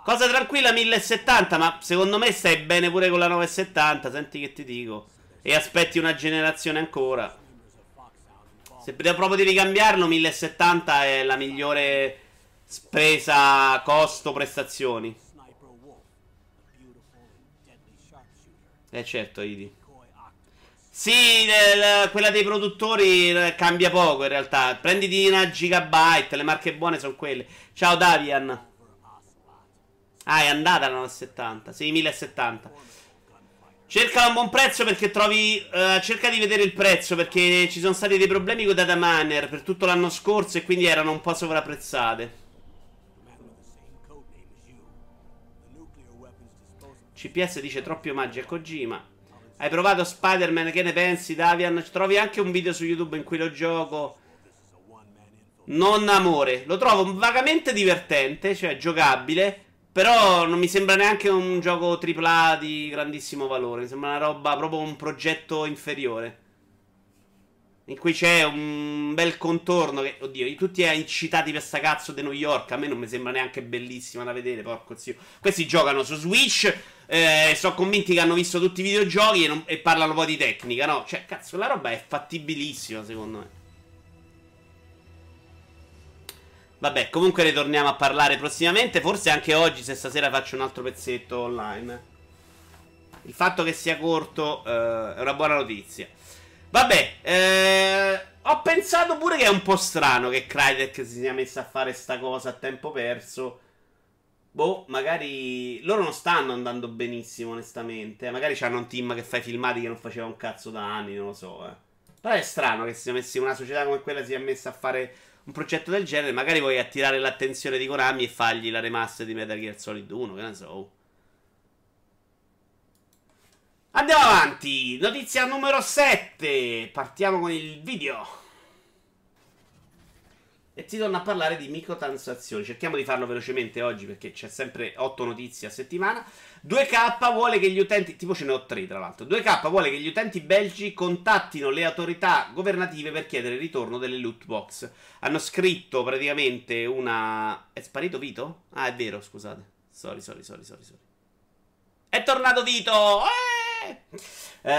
Cosa tranquilla 1070, ma secondo me stai bene pure con la 970, senti che ti dico. E aspetti una generazione ancora. Se proprio devi cambiarlo, 1070 è la migliore spesa costo-prestazioni. Eh certo, Idi. Sì, quella dei produttori cambia poco in realtà. Prenditi una gigabyte, le marche buone sono quelle. Ciao Davian. Ah, è andata la 970. Sì, 1070. Cerca un buon prezzo perché trovi. Uh, cerca di vedere il prezzo perché ci sono stati dei problemi con data miner per tutto l'anno scorso e quindi erano un po' sovrapprezzate. CPS dice troppi omaggi a Kojima. Hai provato Spider-Man? Che ne pensi, Davian? Trovi anche un video su YouTube in cui lo gioco. Non amore. Lo trovo vagamente divertente, cioè giocabile. Però non mi sembra neanche un gioco AAA di grandissimo valore. Mi sembra una roba, proprio un progetto inferiore. In cui c'è un bel contorno che, oddio, tutti incitati per sta cazzo di New York. A me non mi sembra neanche bellissima da vedere, porco zio. Questi giocano su Switch eh, sono convinti che hanno visto tutti i videogiochi e, non, e parlano poi di tecnica, no? Cioè, cazzo, la roba è fattibilissima, secondo me. Vabbè, comunque ne torniamo a parlare prossimamente. Forse anche oggi, se stasera faccio un altro pezzetto online. Il fatto che sia corto eh, è una buona notizia. Vabbè, eh, ho pensato pure che è un po' strano che Crytek si sia messo a fare sta cosa a tempo perso. Boh, magari loro non stanno andando benissimo, onestamente. Magari c'hanno un team che fa i filmati che non faceva un cazzo da anni, non lo so, eh. Però è strano che messi una società come quella si sia messa a fare un progetto del genere. Magari vuoi attirare l'attenzione di Konami e fargli la remaster di Metal Gear Solid 1, che ne so. Andiamo avanti, notizia numero 7. Partiamo con il video. E ti torno a parlare di microtransazioni. Cerchiamo di farlo velocemente oggi perché c'è sempre 8 notizie a settimana. 2K vuole che gli utenti, tipo ce ne ho 3 tra l'altro. 2K vuole che gli utenti belgi contattino le autorità governative per chiedere il ritorno delle loot box. Hanno scritto praticamente una. È sparito Vito? Ah, è vero, scusate. Sorry, sorry, sorry, sorry. sorry. È tornato Vito! Eh! Eh,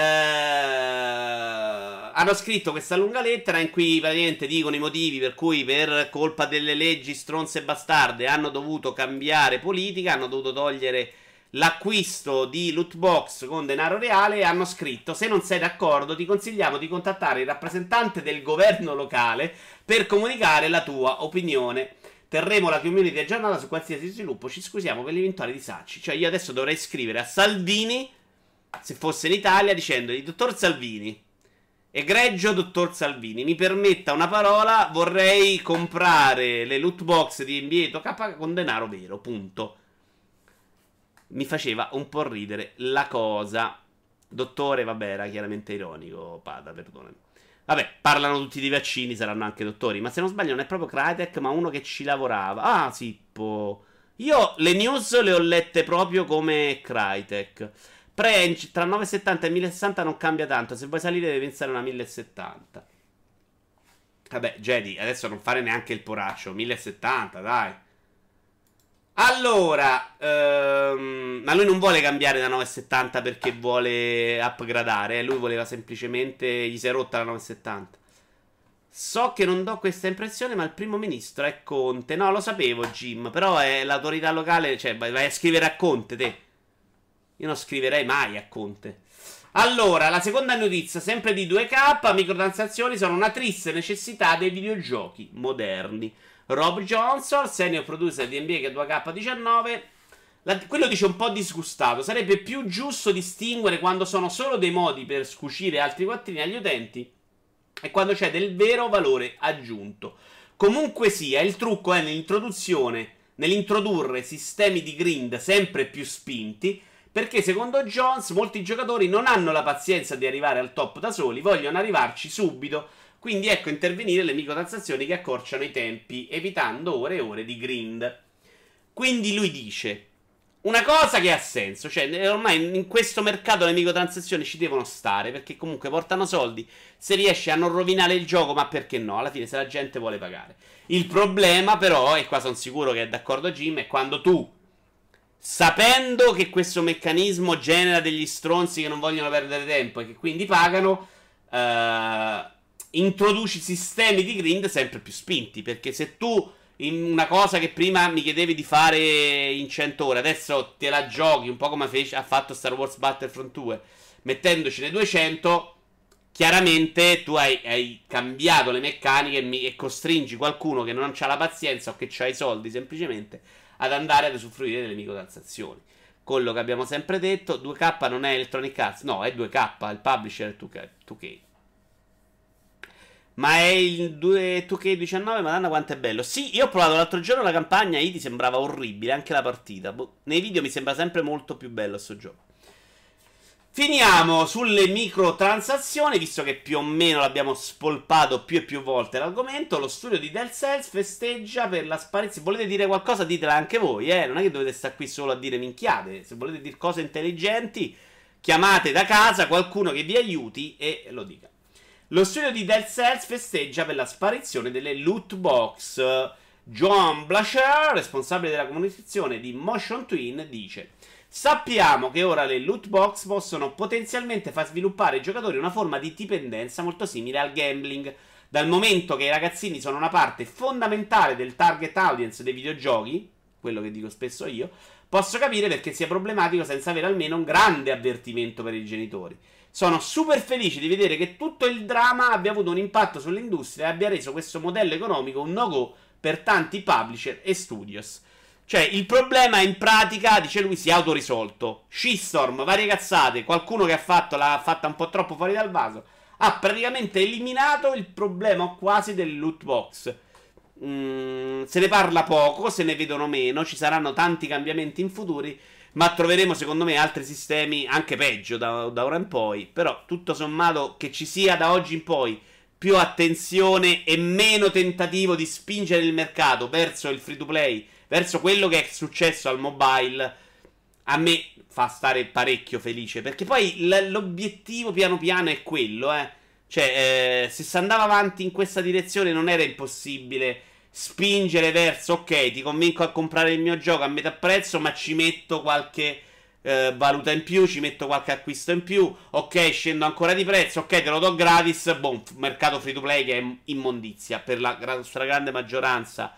hanno scritto questa lunga lettera in cui praticamente dicono i motivi per cui per colpa delle leggi stronze e bastarde hanno dovuto cambiare politica, hanno dovuto togliere l'acquisto di loot box con denaro reale e hanno scritto se non sei d'accordo ti consigliamo di contattare il rappresentante del governo locale per comunicare la tua opinione. Terremo la community aggiornata su qualsiasi sviluppo, ci scusiamo per gli eventuali disacci. Cioè io adesso dovrei scrivere a Salvini se fosse in Italia dicendogli dottor Salvini, egregio dottor Salvini, mi permetta una parola, vorrei comprare le loot box di NBA K con denaro vero, punto. Mi faceva un po' ridere la cosa. Dottore, vabbè, era chiaramente ironico, Pada, perdonami. Vabbè, parlano tutti di vaccini, saranno anche dottori, ma se non sbaglio non è proprio Crytek, ma uno che ci lavorava. Ah, sì, po' Io le news le ho lette proprio come Crytek. Pre tra 970 e 1060 non cambia tanto. Se vuoi salire devi pensare a una 1070. Vabbè, Jedi, adesso non fare neanche il poraccio. 1070, dai. Allora, ehm, ma lui non vuole cambiare da 970 perché vuole upgradare. Lui voleva semplicemente. Gli si è rotta la 970. So che non do questa impressione, ma il primo ministro è Conte. No, lo sapevo, Jim. Però è l'autorità locale. Cioè, vai a scrivere a Conte, te. Io non scriverei mai a Conte. Allora, la seconda notizia, sempre di 2K, microtransazioni sono una triste necessità dei videogiochi moderni. Rob Johnson, senior producer di NBA che 2K19, la, quello dice un po' disgustato. Sarebbe più giusto distinguere quando sono solo dei modi per scucire altri quattrini agli utenti e quando c'è del vero valore aggiunto. Comunque sia, il trucco è nell'introduzione, nell'introdurre sistemi di grind sempre più spinti, perché secondo Jones molti giocatori non hanno la pazienza di arrivare al top da soli, vogliono arrivarci subito. Quindi ecco intervenire le microtransazioni che accorciano i tempi, evitando ore e ore di grind. Quindi lui dice, una cosa che ha senso, cioè eh, ormai in questo mercato le microtransazioni ci devono stare perché comunque portano soldi. Se riesci a non rovinare il gioco, ma perché no? Alla fine se la gente vuole pagare. Il problema però, e qua sono sicuro che è d'accordo Jim, è quando tu, sapendo che questo meccanismo genera degli stronzi che non vogliono perdere tempo e che quindi pagano, eh, introduci sistemi di grind sempre più spinti. Perché se tu in una cosa che prima mi chiedevi di fare in 100 ore, adesso te la giochi un po' come fece, ha fatto Star Wars Battlefront 2, mettendoci le 200. Chiaramente tu hai, hai cambiato le meccaniche e, mi, e, costringi qualcuno che non ha la pazienza o che ha i soldi semplicemente ad andare ad usufruire delle microtransazioni. Quello che abbiamo sempre detto, 2K non è Electronic Arts, no, è 2K, il publisher è 2K. 2K. Ma è il 2K19, madonna quanto è bello. Sì, io ho provato l'altro giorno la campagna, Iti sembrava orribile, anche la partita. Boh, nei video mi sembra sempre molto più bello questo gioco. Finiamo sulle microtransazioni, visto che più o meno l'abbiamo spolpato più e più volte l'argomento. Lo studio di Del Cells festeggia per la sparizione. Volete dire qualcosa? Ditela anche voi, eh. Non è che dovete stare qui solo a dire minchiate. Se volete dire cose intelligenti, chiamate da casa qualcuno che vi aiuti e lo dica. Lo studio di Dead Cells festeggia per la sparizione delle loot box. John Blasher, responsabile della comunicazione di Motion Twin, dice: Sappiamo che ora le loot box possono potenzialmente far sviluppare ai giocatori una forma di dipendenza molto simile al gambling. Dal momento che i ragazzini sono una parte fondamentale del target audience dei videogiochi, quello che dico spesso io, posso capire perché sia problematico senza avere almeno un grande avvertimento per i genitori. Sono super felice di vedere che tutto il dramma abbia avuto un impatto sull'industria e abbia reso questo modello economico un no-go per tanti publisher e studios. Cioè, il problema in pratica, dice lui, si è autorisolto. Shitstorm, varie cazzate, qualcuno che ha fatto l'ha fatta un po' troppo fuori dal vaso, ha praticamente eliminato il problema quasi del loot box. Mm, se ne parla poco, se ne vedono meno, ci saranno tanti cambiamenti in futuri. Ma troveremo secondo me altri sistemi anche peggio da, da ora in poi. Però tutto sommato che ci sia da oggi in poi più attenzione e meno tentativo di spingere il mercato verso il free to play, verso quello che è successo al mobile, a me fa stare parecchio felice. Perché poi l- l'obiettivo piano piano è quello, eh. Cioè, eh, se si andava avanti in questa direzione non era impossibile spingere verso, ok, ti convinco a comprare il mio gioco a metà prezzo, ma ci metto qualche eh, valuta in più, ci metto qualche acquisto in più, ok, scendo ancora di prezzo, ok, te lo do gratis, boom, mercato free to play che è immondizia per la stragrande maggioranza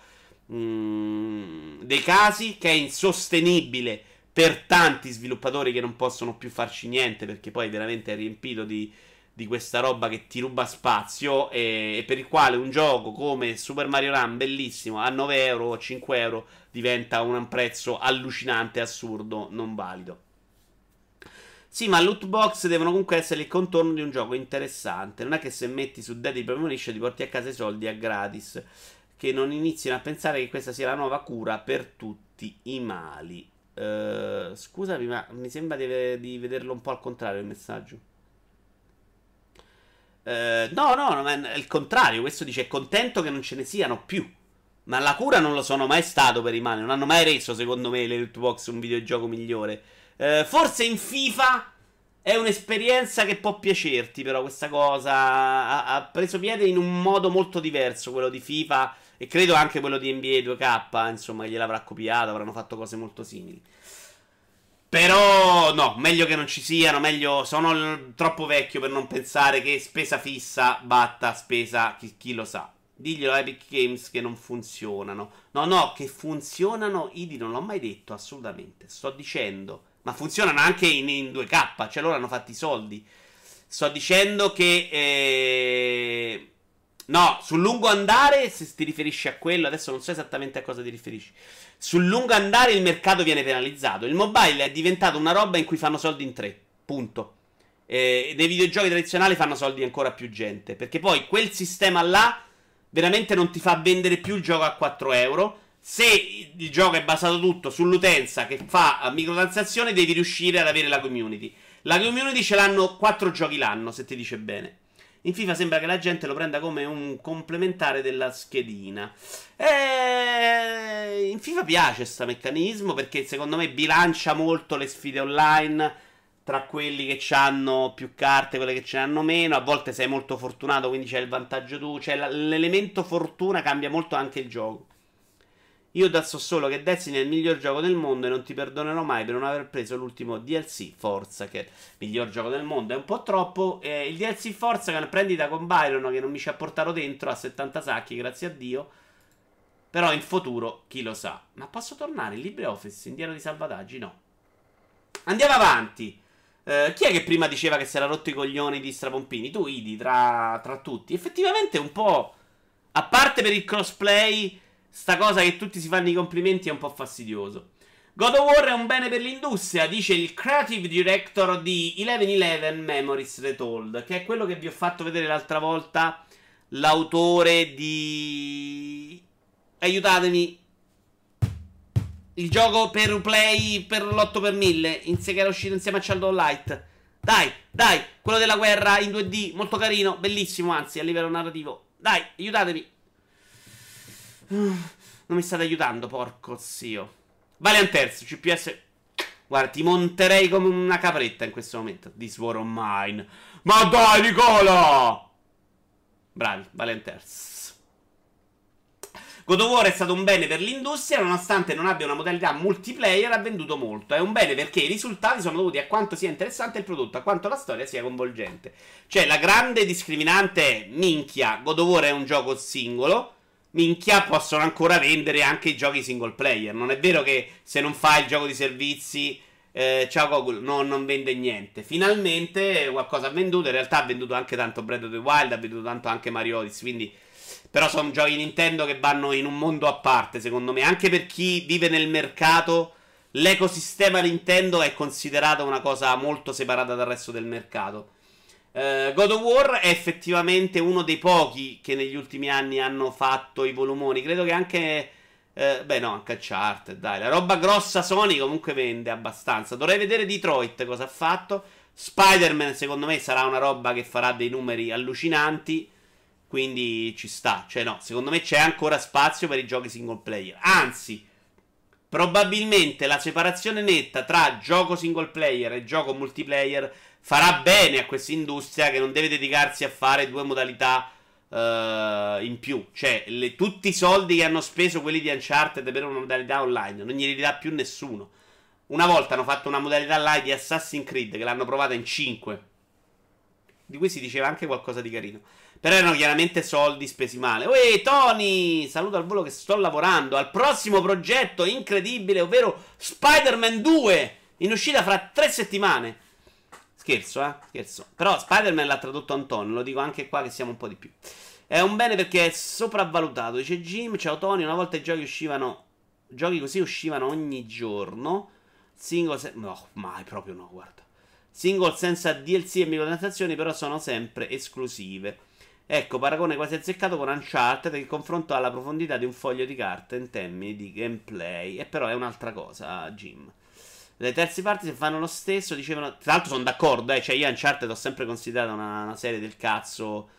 mm, dei casi, che è insostenibile per tanti sviluppatori che non possono più farci niente perché poi veramente è riempito di di questa roba che ti ruba spazio e, e, per il quale un gioco come Super Mario Run bellissimo a 9 euro o 5 euro diventa un prezzo allucinante, assurdo, non valido. Sì, ma loot box devono comunque essere il contorno di un gioco interessante. Non è che se metti su Deadly Premonition ti porti a casa i soldi a gratis. Che non inizino a pensare che questa sia la nuova cura per tutti i mali. Uh, scusami, ma mi sembra di, di vederlo un po' al contrario il messaggio. Eh, no, no, è il contrario. Questo dice: è contento che non ce ne siano più. Ma la cura non lo sono mai stato per i mani. Non hanno mai reso, secondo me, l'Xbox un videogioco migliore. Eh, forse in FIFA è un'esperienza che può piacerti, però questa cosa ha, ha, preso piede in un modo molto diverso, quello di FIFA e credo anche quello di NBA 2K, insomma, gliel'avrà copiato, avranno fatto cose molto simili. Però no, meglio che non ci siano, meglio sono l- troppo vecchio per non pensare che spesa fissa batta spesa chi, chi lo sa. Diglielo a Epic Games che non funzionano. No, no, che funzionano, Idi non l'ho mai detto assolutamente. Sto dicendo, ma funzionano anche in, in 2K, cioè loro hanno fatto i soldi. Sto dicendo che eh... No, sul lungo andare, se ti riferisci a quello, adesso non so esattamente a cosa ti riferisci. Sul lungo andare il mercato viene penalizzato. Il mobile è diventato una roba in cui fanno soldi in tre. Punto. Eh, nei videogiochi tradizionali fanno soldi ancora più gente. Perché poi quel sistema là veramente non ti fa vendere più il gioco a 4 euro. Se il gioco è basato tutto sull'utenza che fa microtransazioni, devi riuscire ad avere la community. La community ce l'hanno 4 giochi l'anno, se ti dice bene. In FIFA sembra che la gente lo prenda come un complementare della schedina. E in FIFA piace questo meccanismo perché secondo me bilancia molto le sfide online tra quelli che hanno più carte e quelli che ce ne hanno meno. A volte sei molto fortunato, quindi c'è il vantaggio tu. Cioè, l'elemento fortuna cambia molto anche il gioco. Io so solo che Destiny è il miglior gioco del mondo e non ti perdonerò mai per non aver preso l'ultimo DLC Forza, che è il miglior gioco del mondo. È un po' troppo. Eh, il DLC Forza che prendi da con Byron, che non mi ci ha portato dentro a 70 sacchi, grazie a Dio. Però in futuro, chi lo sa. Ma posso tornare in LibreOffice, indietro di salvataggi? No. Andiamo avanti. Uh, chi è che prima diceva che si era rotto i coglioni di Strapompini? Tu, Idi, tra, tra tutti. Effettivamente un po'. A parte per il crossplay, sta cosa che tutti si fanno i complimenti è un po' fastidioso. God of War è un bene per l'industria, dice il creative director di 1111 Memories Retold, che è quello che vi ho fatto vedere l'altra volta, l'autore di... Aiutatemi, il gioco per play per l'8x1000. In sé che era uscito insieme a Shadow Light. Dai, dai, quello della guerra in 2D, molto carino, bellissimo, anzi, a livello narrativo. Dai, aiutatemi. Non mi state aiutando, porco zio. Valiant Terzo, CPS. Guarda, ti monterei come una capretta in questo momento. War on mine. Ma dai, Nicola! Bravi, Valiant Terzo. God of War è stato un bene per l'industria, nonostante non abbia una modalità multiplayer, ha venduto molto. È un bene perché i risultati sono dovuti a quanto sia interessante il prodotto, a quanto la storia sia coinvolgente. Cioè, la grande discriminante minchia, God of War è un gioco singolo. Minchia, possono ancora vendere anche i giochi single player. Non è vero che se non fai il gioco di servizi. Eh, ciao Google, no, non vende niente. Finalmente qualcosa ha venduto. In realtà ha venduto anche tanto Breath of the Wild, ha venduto tanto anche Mario Odyssey. Quindi però sono giochi Nintendo che vanno in un mondo a parte, secondo me. Anche per chi vive nel mercato, l'ecosistema Nintendo è considerato una cosa molto separata dal resto del mercato. Uh, God of War è effettivamente uno dei pochi che negli ultimi anni hanno fatto i volumoni. Credo che anche. Uh, beh, no, anche Uncharted, dai. La roba grossa Sony comunque vende abbastanza. Dovrei vedere Detroit cosa ha fatto. Spider-Man, secondo me, sarà una roba che farà dei numeri allucinanti. Quindi ci sta. Cioè, no, secondo me c'è ancora spazio per i giochi single player. Anzi, probabilmente la separazione netta tra gioco single player e gioco multiplayer farà bene a questa industria che non deve dedicarsi a fare due modalità uh, in più. Cioè, le, tutti i soldi che hanno speso quelli di Uncharted per una modalità online non glieli dà più nessuno. Una volta hanno fatto una modalità live di Assassin's Creed che l'hanno provata in 5. Di cui si diceva anche qualcosa di carino. Però erano chiaramente soldi spesi male. Uè, Tony! Saluto al volo che sto lavorando al prossimo progetto incredibile, ovvero Spider-Man 2, in uscita fra tre settimane. Scherzo, eh? Scherzo. Però Spider-Man l'ha tradotto Antonio, lo dico anche qua che siamo un po' di più. È un bene perché è sopravvalutato. Dice Jim, ciao Tony, una volta i giochi uscivano... Giochi così uscivano ogni giorno. Single... Se- no, mai proprio no, guarda. Single senza DLC e microtransazioni, però sono sempre esclusive. Ecco, paragone quasi azzeccato con Uncharted che confronta la profondità di un foglio di carta in termini di gameplay. E però è un'altra cosa, Jim. Le terze parti se fanno lo stesso, dicevano... Tra l'altro sono d'accordo, eh. Cioè io Uncharted ho sempre considerato una, una serie del cazzo...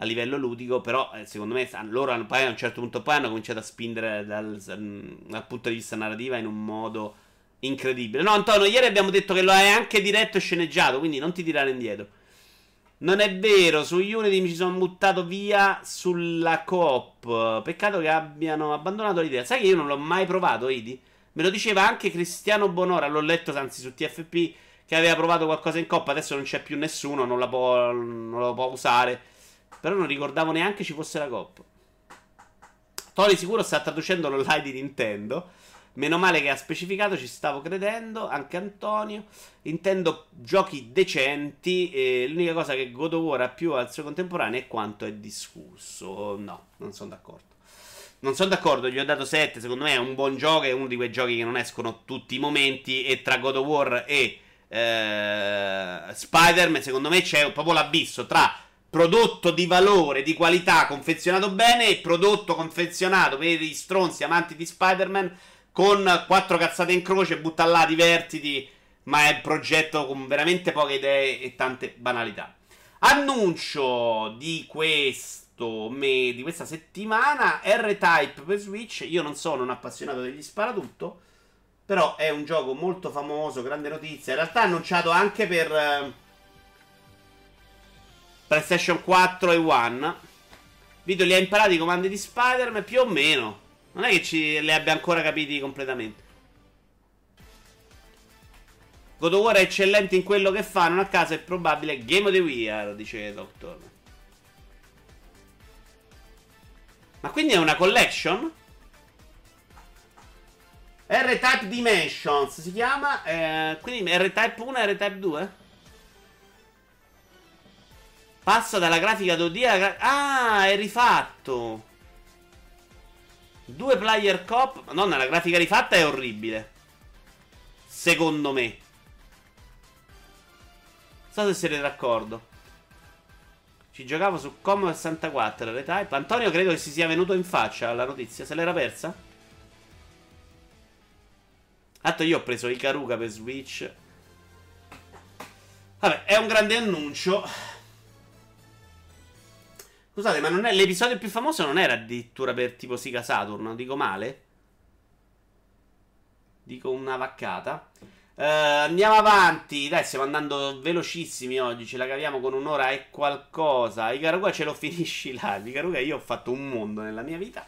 a livello ludico, però eh, secondo me loro poi a un certo punto poi hanno cominciato a spingere dal, dal punto di vista narrativa in un modo incredibile. No, Antonio, ieri abbiamo detto che lo hai anche diretto e sceneggiato, quindi non ti tirare indietro. Non è vero, su Unity mi ci sono buttato via sulla coop. Peccato che abbiano abbandonato l'idea. Sai che io non l'ho mai provato, Idi? Me lo diceva anche Cristiano Bonora, l'ho letto anzi su TFP, che aveva provato qualcosa in coppa, adesso non c'è più nessuno, non la può, non la può usare. Però non ricordavo neanche ci fosse la coppa. Tony sicuro sta traducendo l'online di Nintendo. Meno male che ha specificato, ci stavo credendo, anche Antonio. Intendo giochi decenti. E l'unica cosa che God of War ha più al suo contemporaneo è quanto è discusso. No, non sono d'accordo. Non sono d'accordo, gli ho dato 7. Secondo me è un buon gioco. È uno di quei giochi che non escono tutti i momenti. E tra God of War e eh, Spider-Man, secondo me c'è proprio l'abisso tra prodotto di valore, di qualità, confezionato bene e prodotto confezionato per i stronzi amanti di Spider-Man con quattro cazzate in croce, butta là, divertiti, ma è un progetto con veramente poche idee e tante banalità. Annuncio di questo me, di questa settimana R-Type per Switch. Io non sono un appassionato degli sparatutto, però è un gioco molto famoso, grande notizia. In realtà è annunciato anche per uh, PlayStation 4 e One. Vito li ha imparati i comandi di Spider-Man più o meno. Non è che ci, le abbia ancora capiti completamente. God of War è eccellente in quello che fa, non a caso è probabile Game of the Year, dice Doctor. Ma quindi è una collection? R-Type Dimensions si chiama. Eh, quindi R-Type 1 e R-Type 2? Passa dalla grafica 2D alla grafica... Ah, è rifatto. Due player cop. Madonna, la grafica rifatta è orribile. Secondo me. Non so se siete d'accordo. Ci giocavo su Commodore 64 R-Type. Antonio credo che si sia venuto in faccia la notizia. Se l'era persa? Tanto io ho preso Ikaruga per Switch. Vabbè, è un grande annuncio. Scusate, ma è, l'episodio più famoso non era addirittura per tipo Sega Saturn? Dico male? Dico una vaccata. Uh, andiamo avanti. Dai, stiamo andando velocissimi oggi. Ce la caviamo con un'ora e qualcosa. Ikaruga ce lo finisci là. Ikaruga io ho fatto un mondo nella mia vita.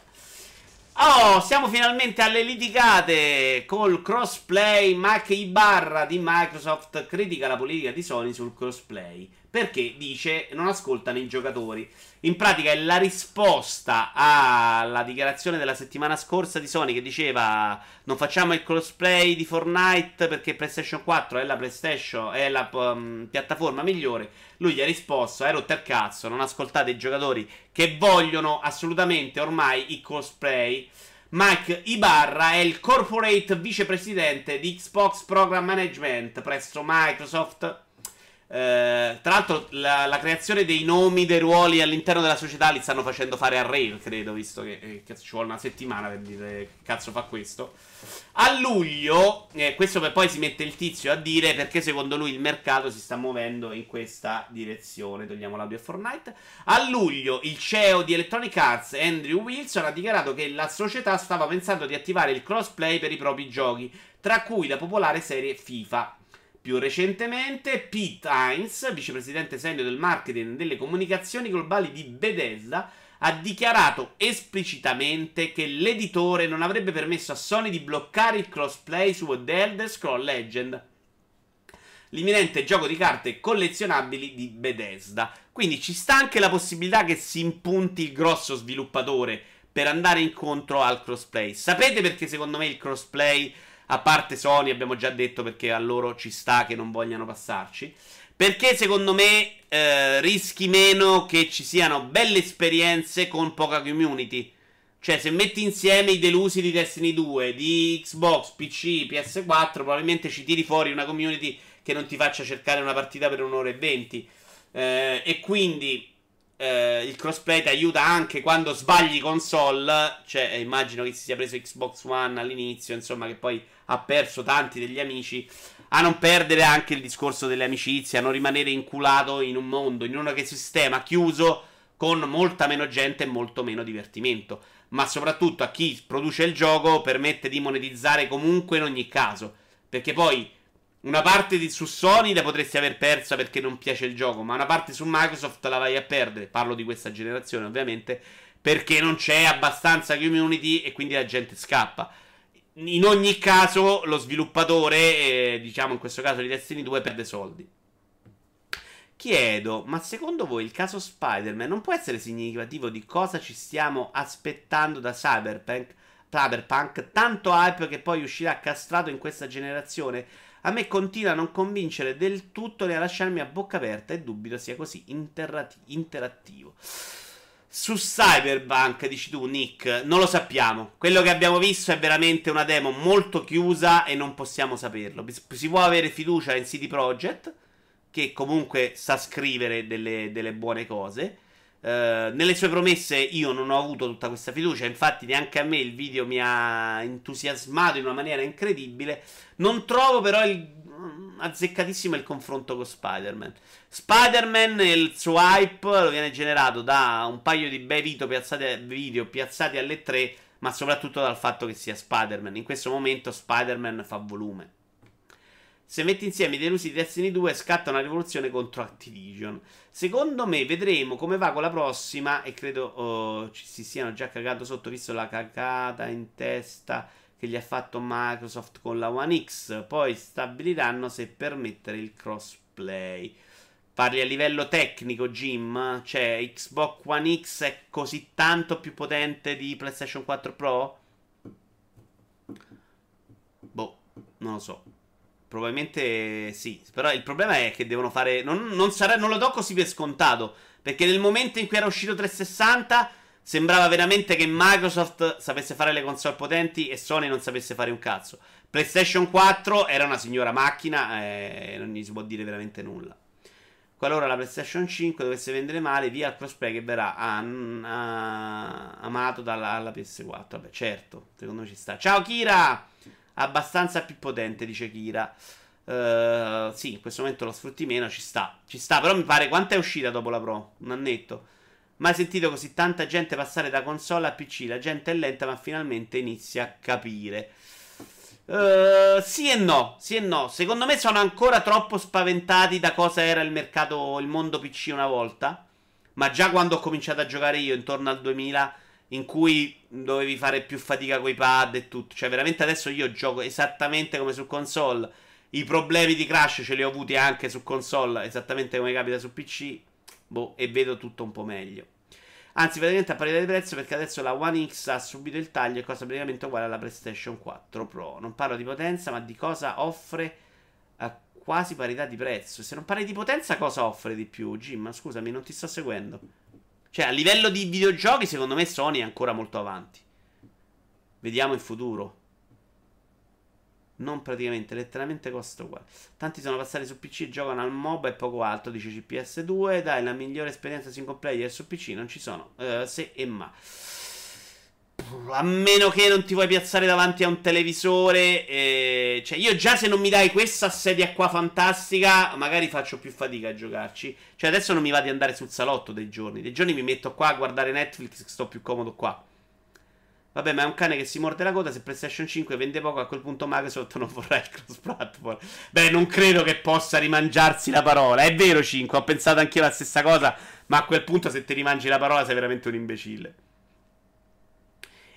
Oh, siamo finalmente alle litigate col crossplay. Mac Ibarra di Microsoft critica la politica di Sony sul crossplay perché dice non ascoltano i giocatori. In pratica è la risposta alla dichiarazione della settimana scorsa di Sony che diceva non facciamo il crossplay di Fortnite perché PlayStation 4 è la PlayStation è la um, piattaforma migliore. Lui gli ha risposto: "Hai rotto il cazzo, non ascoltate i giocatori che vogliono assolutamente ormai il crossplay". Mike Ibarra è il corporate vicepresidente di Xbox Program Management presso Microsoft eh, tra l'altro, la, la, creazione dei nomi dei ruoli all'interno della società li stanno facendo fare a Rail, credo, visto che, eh, che ci vuole una settimana per dire che cazzo fa questo. A luglio, eh, questo per poi si mette il tizio a dire perché secondo lui il mercato si sta muovendo in questa direzione. Togliamo l'audio a Fortnite. A luglio, il CEO di Electronic Arts, Andrew Wilson, ha dichiarato che la società stava pensando di attivare il crossplay per i propri giochi, tra cui la popolare serie FIFA. Più recentemente, Pete Hines, vicepresidente senior del marketing e delle comunicazioni globali di Bethesda, ha dichiarato esplicitamente che l'editore non avrebbe permesso a Sony di bloccare il crossplay su The Elder Scroll Legend, l'imminente gioco di carte collezionabili di Bethesda. Quindi ci sta anche la possibilità che si impunti il grosso sviluppatore per andare incontro al crossplay. Sapete perché secondo me il crossplay a parte Sony, abbiamo già detto perché a loro ci sta che non vogliano passarci. Perché secondo me eh, rischi meno che ci siano belle esperienze con poca community. Cioè, se metti insieme i delusi di Destiny 2, di Xbox, PC, PS4, probabilmente ci tiri fuori una community che non ti faccia cercare una partita per un'ora e venti. Eh, e quindi eh, il crossplay ti aiuta anche quando sbagli console. Cioè, immagino che si sia preso Xbox One all'inizio, insomma, che poi ha perso tanti degli amici. A non perdere anche il discorso delle amicizie, a non rimanere inculato in un mondo, in un ecosistema chiuso con molta meno gente e molto meno divertimento. Ma soprattutto a chi produce il gioco permette di monetizzare comunque in ogni caso. Perché poi una parte di, su Sony la potresti aver persa perché non piace il gioco, ma una parte su Microsoft la vai a perdere. Parlo di questa generazione, ovviamente, perché non c'è abbastanza community e quindi la gente scappa. In ogni caso, lo sviluppatore, eh, diciamo in questo caso di Destiny 2, perde soldi. Chiedo, ma secondo voi il caso Spider-Man non può essere significativo di cosa ci stiamo aspettando da Cyberpunk? Cyberpunk, tanto hype che poi uscirà castrato in questa generazione? A me continua a non convincere del tutto né a lasciarmi a bocca aperta e dubito sia così interattivo. Su Cyberpunk, dici tu, Nick, non lo sappiamo. Quello che abbiamo visto è veramente una demo molto chiusa e non possiamo saperlo. Si può avere fiducia in CD Projekt che comunque sa scrivere delle, delle buone cose. Uh, nelle sue promesse io non ho avuto tutta questa fiducia, infatti neanche a me il video mi ha entusiasmato in una maniera incredibile. Non trovo però il, mm, azzeccatissimo il confronto con Spider-Man. Spider-Man il suo hype viene generato da un paio di bei video piazzati, video piazzati alle tre, ma soprattutto dal fatto che sia Spider-Man. In questo momento Spider-Man fa volume. Se metti insieme i delusi di Destiny 2 scatta una rivoluzione contro Activision. Secondo me vedremo come va con la prossima e credo oh, ci si siano già cagato sotto visto la cagata in testa che gli ha fatto Microsoft con la One X. Poi stabiliranno se permettere il crossplay. Parli a livello tecnico, Jim? Cioè, Xbox One X è così tanto più potente di PlayStation 4 Pro? Boh, non lo so. Probabilmente sì. Però il problema è che devono fare. Non, non, sarà, non lo do così per scontato. Perché nel momento in cui era uscito 360. Sembrava veramente che Microsoft sapesse fare le console potenti e Sony non sapesse fare un cazzo. PlayStation 4 era una signora macchina e non gli si può dire veramente nulla. Qualora la PlayStation 5 dovesse vendere male, via il crossplay che verrà an- a- amato dalla PS4. Vabbè, certo, secondo me ci sta. Ciao Kira! abbastanza più potente, dice Kira. Uh, sì, in questo momento lo sfrutti meno, ci sta. Ci sta, però mi pare quanto è uscita dopo la Pro? Un annetto. Mai sentito così tanta gente passare da console a PC. La gente è lenta, ma finalmente inizia a capire. Uh, sì e no, sì e no. Secondo me sono ancora troppo spaventati da cosa era il mercato, il mondo PC una volta. Ma già quando ho cominciato a giocare io, intorno al 2000, in cui dovevi fare più fatica con i pad e tutto. Cioè, veramente adesso io gioco esattamente come su console. I problemi di crash ce li ho avuti anche su console, esattamente come capita su PC. Boh, e vedo tutto un po' meglio. Anzi, praticamente a parità di prezzo perché adesso la One X ha subito il taglio e costa praticamente uguale alla PlayStation 4 Pro. Non parlo di potenza, ma di cosa offre a quasi parità di prezzo. Se non parli di potenza, cosa offre di più? Jim, scusami, non ti sto seguendo. Cioè, a livello di videogiochi, secondo me Sony è ancora molto avanti. Vediamo in futuro. Non praticamente, letteralmente costa uguale. Tanti sono passati su PC e giocano al MOBA e poco altro, dice CPS2. Dai, la migliore esperienza single player su PC non ci sono. Uh, se e ma. A meno che non ti vuoi piazzare davanti a un televisore. Eh, cioè, io già se non mi dai questa sedia qua fantastica, magari faccio più fatica a giocarci. Cioè, adesso non mi va di andare sul salotto dei giorni. Dei giorni mi metto qua a guardare Netflix, sto più comodo qua. Vabbè, ma è un cane che si morde la coda. Se PlayStation 5 vende poco, a quel punto Microsoft non vorrà il cross platform. Beh, non credo che possa rimangiarsi la parola. È vero, 5. Ho pensato anch'io la stessa cosa. Ma a quel punto, se ti rimangi la parola, sei veramente un imbecille.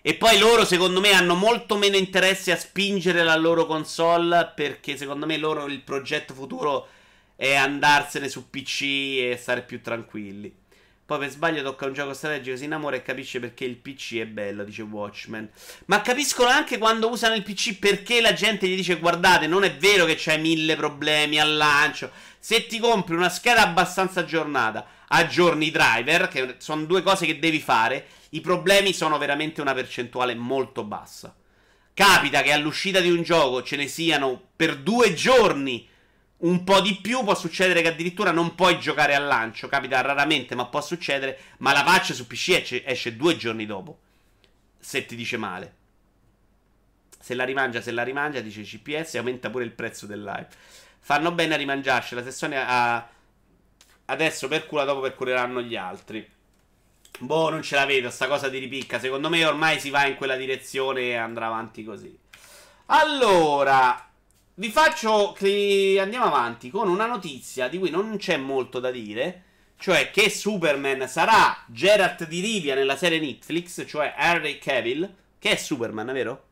E poi loro, secondo me, hanno molto meno interesse a spingere la loro console. Perché secondo me loro il progetto futuro è andarsene su PC e stare più tranquilli. Poi per sbaglio tocca un gioco strategico, si innamora e capisce perché il PC è bello, dice Watchmen. Ma capiscono anche quando usano il PC perché la gente gli dice guardate, non è vero che c'hai mille problemi al lancio. Se ti compri una scheda abbastanza aggiornata, aggiorni i driver, che sono due cose che devi fare, i problemi sono veramente una percentuale molto bassa. Capita che all'uscita di un gioco ce ne siano per due giorni un po' di più. Può succedere che addirittura non puoi giocare al lancio. Capita raramente, ma può succedere. Ma la patch su PC esce, due giorni dopo. Se ti dice male. Se la rimangia, se la rimangia, dice CPS, aumenta pure il prezzo del live. Fanno bene a rimangiarsela. Se Sony ha... Adesso per cura, dopo percureranno gli altri. Boh, non ce la vedo, sta cosa di ripicca. Secondo me ormai si va in quella direzione e andrà avanti così. Allora, vi faccio che andiamo avanti con una notizia di cui non c'è molto da dire. Cioè che Superman sarà Geralt di Rivia nella serie Netflix, cioè Harry Cavill, che è Superman, vero?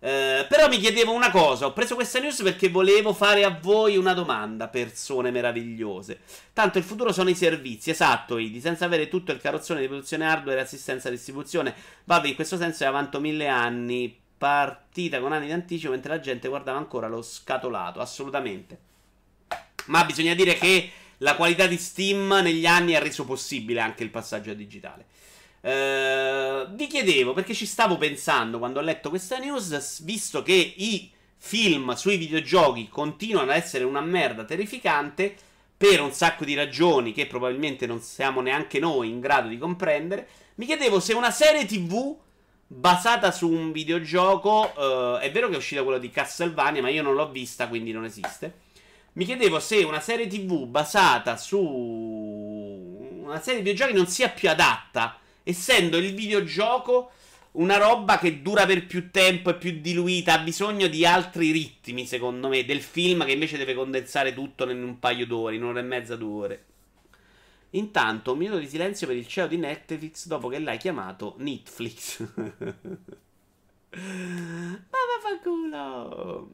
Eh, però mi chiedevo una cosa, ho preso questa news perché volevo fare a voi una domanda, persone meravigliose. Tanto il futuro sono i servizi, esatto, Idi, senza avere tutto il carrozzone di produzione hardware e assistenza distribuzione. Vabbè, in questo senso è avanti mille anni, partita con anni di anticipo, mentre la gente guardava ancora lo scatolato, assolutamente. Ma bisogna dire che la qualità di Steam negli anni ha reso possibile anche il passaggio a digitale. Eh, vi chiedevo perché ci stavo pensando quando ho letto questa news, visto che i film sui videogiochi continuano a essere una merda terrificante per un sacco di ragioni che probabilmente non siamo neanche noi in grado di comprendere. Mi chiedevo se una serie TV basata su un videogioco, uh, è vero che è uscita quello di Castlevania, ma io non l'ho vista, quindi non esiste. Mi chiedevo se una serie TV basata su una serie di videogiochi non sia più adatta essendo il videogioco una roba che dura per più tempo, è più diluita, ha bisogno di altri ritmi, secondo me, del film che invece deve condensare tutto in un paio d'ore, in un'ora e mezza, due ore. Intanto, un minuto di silenzio per il CEO di Netflix dopo che l'hai chiamato Netflix. Ma vaffanculo!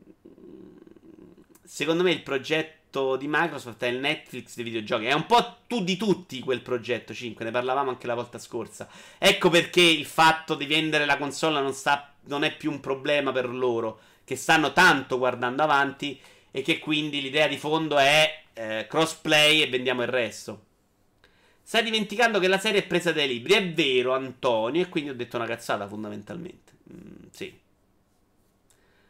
Secondo me il progetto di Microsoft è il Netflix dei videogiochi. È un po' tu di tutti quel progetto 5, ne parlavamo anche la volta scorsa. Ecco perché il fatto di vendere la console non, sta, non è più un problema per loro, che stanno tanto guardando avanti e che quindi l'idea di fondo è eh, crossplay e vendiamo il resto. Stai dimenticando che la serie è presa dai libri. È vero, Antonio, e quindi ho detto una cazzata fondamentalmente. Mm, sì.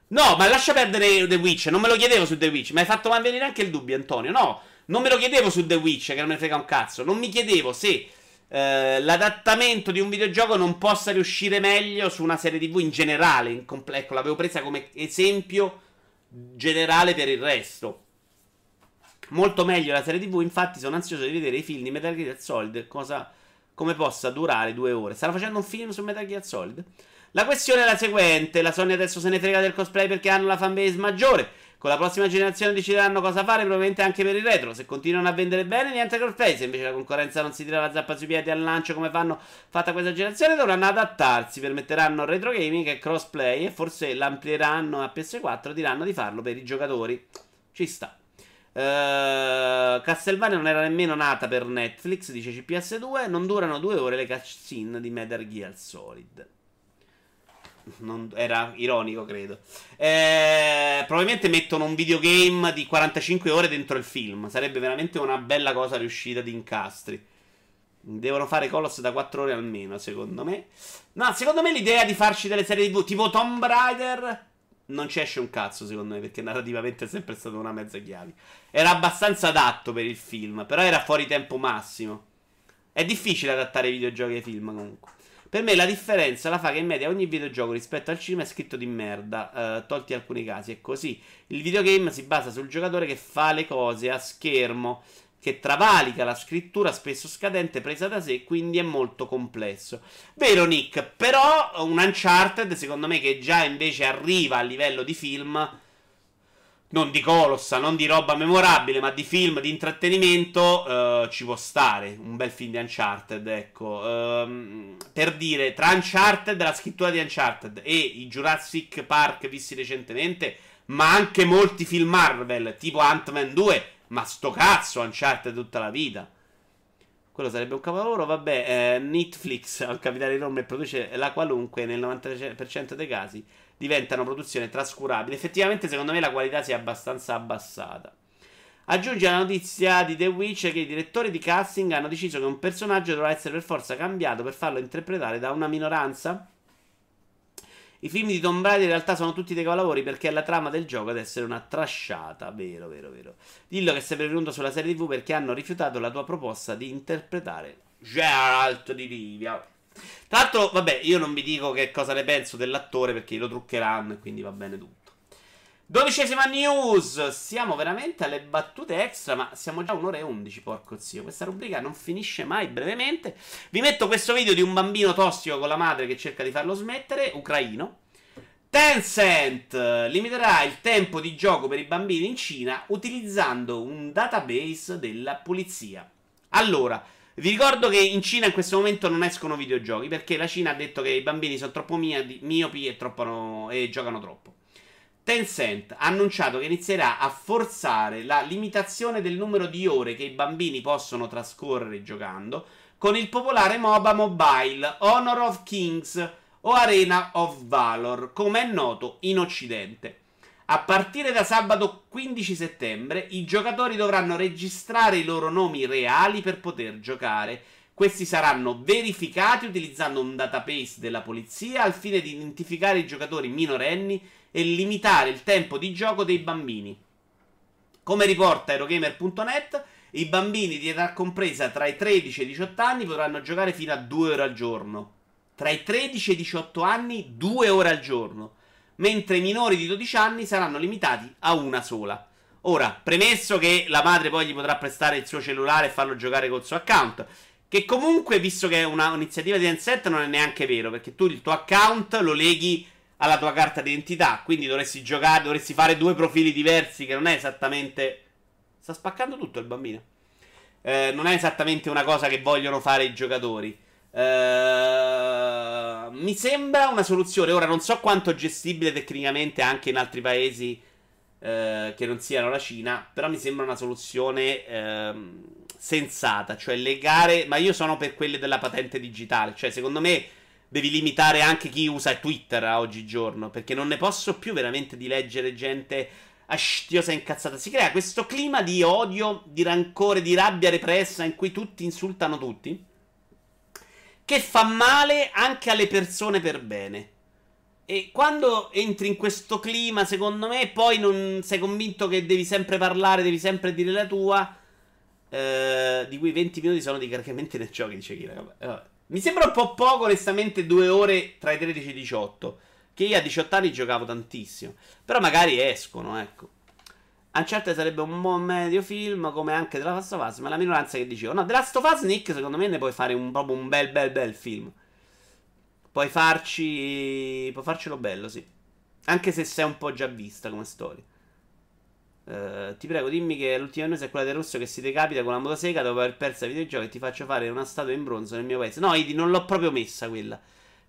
No, ma lascia perdere The Witch. Non me lo chiedevo su The Witch. Mi hai fatto venire anche il dubbio, Antonio. No, non me lo chiedevo su The Witch, che non mi frega un cazzo. Non mi chiedevo se eh, l'adattamento di un videogioco non possa riuscire meglio su una serie TV in generale. In compl- ecco, l'avevo presa come esempio generale per il resto. Molto meglio la serie TV. Infatti, sono ansioso di vedere i film di Metal Gear Solid. Cosa, come possa durare due ore. Stanno facendo un film su Metal Gear Solid? La questione è la seguente: la Sony adesso se ne frega del cosplay perché hanno la fanbase maggiore. Con la prossima generazione decideranno cosa fare, probabilmente anche per il retro. Se continuano a vendere bene, niente cosplay. Se invece la concorrenza non si tira la zappa sui piedi al lancio come fanno fatta questa generazione, dovranno adattarsi. Permetteranno retro gaming e crossplay. E forse l'amplieranno a PS4. Diranno di farlo per i giocatori. Ci sta. Uh, Castlevania non era nemmeno nata per Netflix, dice CPS2. Non durano due ore le cutscene di Metal Gear Solid. Non, era ironico, credo. Eh, probabilmente mettono un videogame di 45 ore dentro il film. Sarebbe veramente una bella cosa riuscita di incastri. Devono fare Colossus da 4 ore almeno, secondo me. No, secondo me l'idea di farci delle serie TV tipo Tomb Raider non ci esce un cazzo, secondo me, perché narrativamente è sempre stata una mezza chiave. Era abbastanza adatto per il film, però era fuori tempo massimo. È difficile adattare i videogiochi ai film, comunque. Per me la differenza la fa che in media ogni videogioco rispetto al cinema è scritto di merda, eh, tolti alcuni casi. È così. Il videogame si basa sul giocatore che fa le cose a schermo, che travalica la scrittura spesso scadente presa da sé, quindi è molto complesso. Vero Nick, però un Uncharted secondo me che già invece arriva a livello di film non di colossa, non di roba memorabile, ma di film, di intrattenimento, uh, ci può stare. Un bel film di Uncharted, ecco. Um, per dire, tra Uncharted, la scrittura di Uncharted e i Jurassic Park visti recentemente, ma anche molti film Marvel, tipo Ant-Man 2, ma sto cazzo Uncharted tutta la vita. Quello sarebbe un capolavoro, vabbè, eh, Netflix al capitale enorme produce la qualunque nel 90% dei casi diventano produzione trascurabile. Effettivamente, secondo me, la qualità si è abbastanza abbassata. Aggiunge la notizia di The Witch che i direttori di casting hanno deciso che un personaggio dovrà essere per forza cambiato per farlo interpretare da una minoranza. I film di Tomb Raider in realtà sono tutti dei capolavori perché è la trama del gioco ad essere una trasciata. Vero, vero, vero. Dillo che sei pervenuto sulla serie TV perché hanno rifiutato la tua proposta di interpretare Geralt di Rivia. Tra l'altro, vabbè, io non vi dico che cosa ne penso dell'attore perché lo truccheranno e quindi va bene tutto. Dodicesima news. Siamo veramente alle battute extra, ma siamo già un'ora e undici, porco zio. Questa rubrica non finisce mai brevemente. Vi metto questo video di un bambino tossico con la madre che cerca di farlo smettere, ucraino. Tencent limiterà il tempo di gioco per i bambini in Cina utilizzando un database della polizia. Allora, vi ricordo che in Cina in questo momento non escono videogiochi perché la Cina ha detto che i bambini sono troppo miopi e, troppo, e giocano troppo. Tencent ha annunciato che inizierà a forzare la limitazione del numero di ore che i bambini possono trascorrere giocando con il popolare MOBA mobile Honor of Kings o Arena of Valor, come è noto in Occidente. A partire da sabato 15 settembre i giocatori dovranno registrare i loro nomi reali per poter giocare. Questi saranno verificati utilizzando un database della polizia al fine di identificare i giocatori minorenni e limitare il tempo di gioco dei bambini. Come riporta Eurogamer.net, i bambini di età compresa tra i 13 e i 18 anni potranno giocare fino a 2 ore al giorno. Tra i 13 e i 18 anni, 2 ore al giorno. Mentre i minori di 12 anni saranno limitati a una sola. Ora, premesso che la madre poi gli potrà prestare il suo cellulare e farlo giocare col suo account. Che comunque, visto che è un'iniziativa di Tencent, non è neanche vero. Perché tu il tuo account lo leghi alla tua carta d'identità. Quindi dovresti giocare, dovresti fare due profili diversi, che non è esattamente. Sta spaccando tutto il bambino. Eh, non è esattamente una cosa che vogliono fare i giocatori. Eh, mi sembra una soluzione. Ora non so quanto gestibile tecnicamente anche in altri paesi eh, che non siano la Cina. Però mi sembra una soluzione ehm, sensata. Cioè legare. Ma io sono per quelle della patente digitale. Cioè, secondo me devi limitare anche chi usa Twitter a oggigiorno. Perché non ne posso più veramente di leggere gente astiosa e incazzata. Si crea questo clima di odio, di rancore, di rabbia repressa in cui tutti insultano tutti. Che fa male anche alle persone per bene. E quando entri in questo clima, secondo me, poi non sei convinto che devi sempre parlare, devi sempre dire la tua. Eh, di cui 20 minuti sono di caricamenti nel gioco, dice Kira. Vabbè. Mi sembra un po' poco, onestamente, due ore tra i 13 e i 18. Che io a 18 anni giocavo tantissimo. Però magari escono, ecco. Uncharted sarebbe un buon medio film, come anche The Last of Us, ma la minoranza che dicevo. No, The Last of Us, Nick, secondo me ne puoi fare un, proprio un bel, bel, bel film. Puoi farci... Puoi farcelo bello, sì. Anche se sei un po' già vista come storia. Uh, ti prego, dimmi che l'ultima news è quella del russo che si decapita con la motosega dopo aver perso il videogioco e ti faccio fare una statua in bronzo nel mio paese. No, Idi, non l'ho proprio messa quella.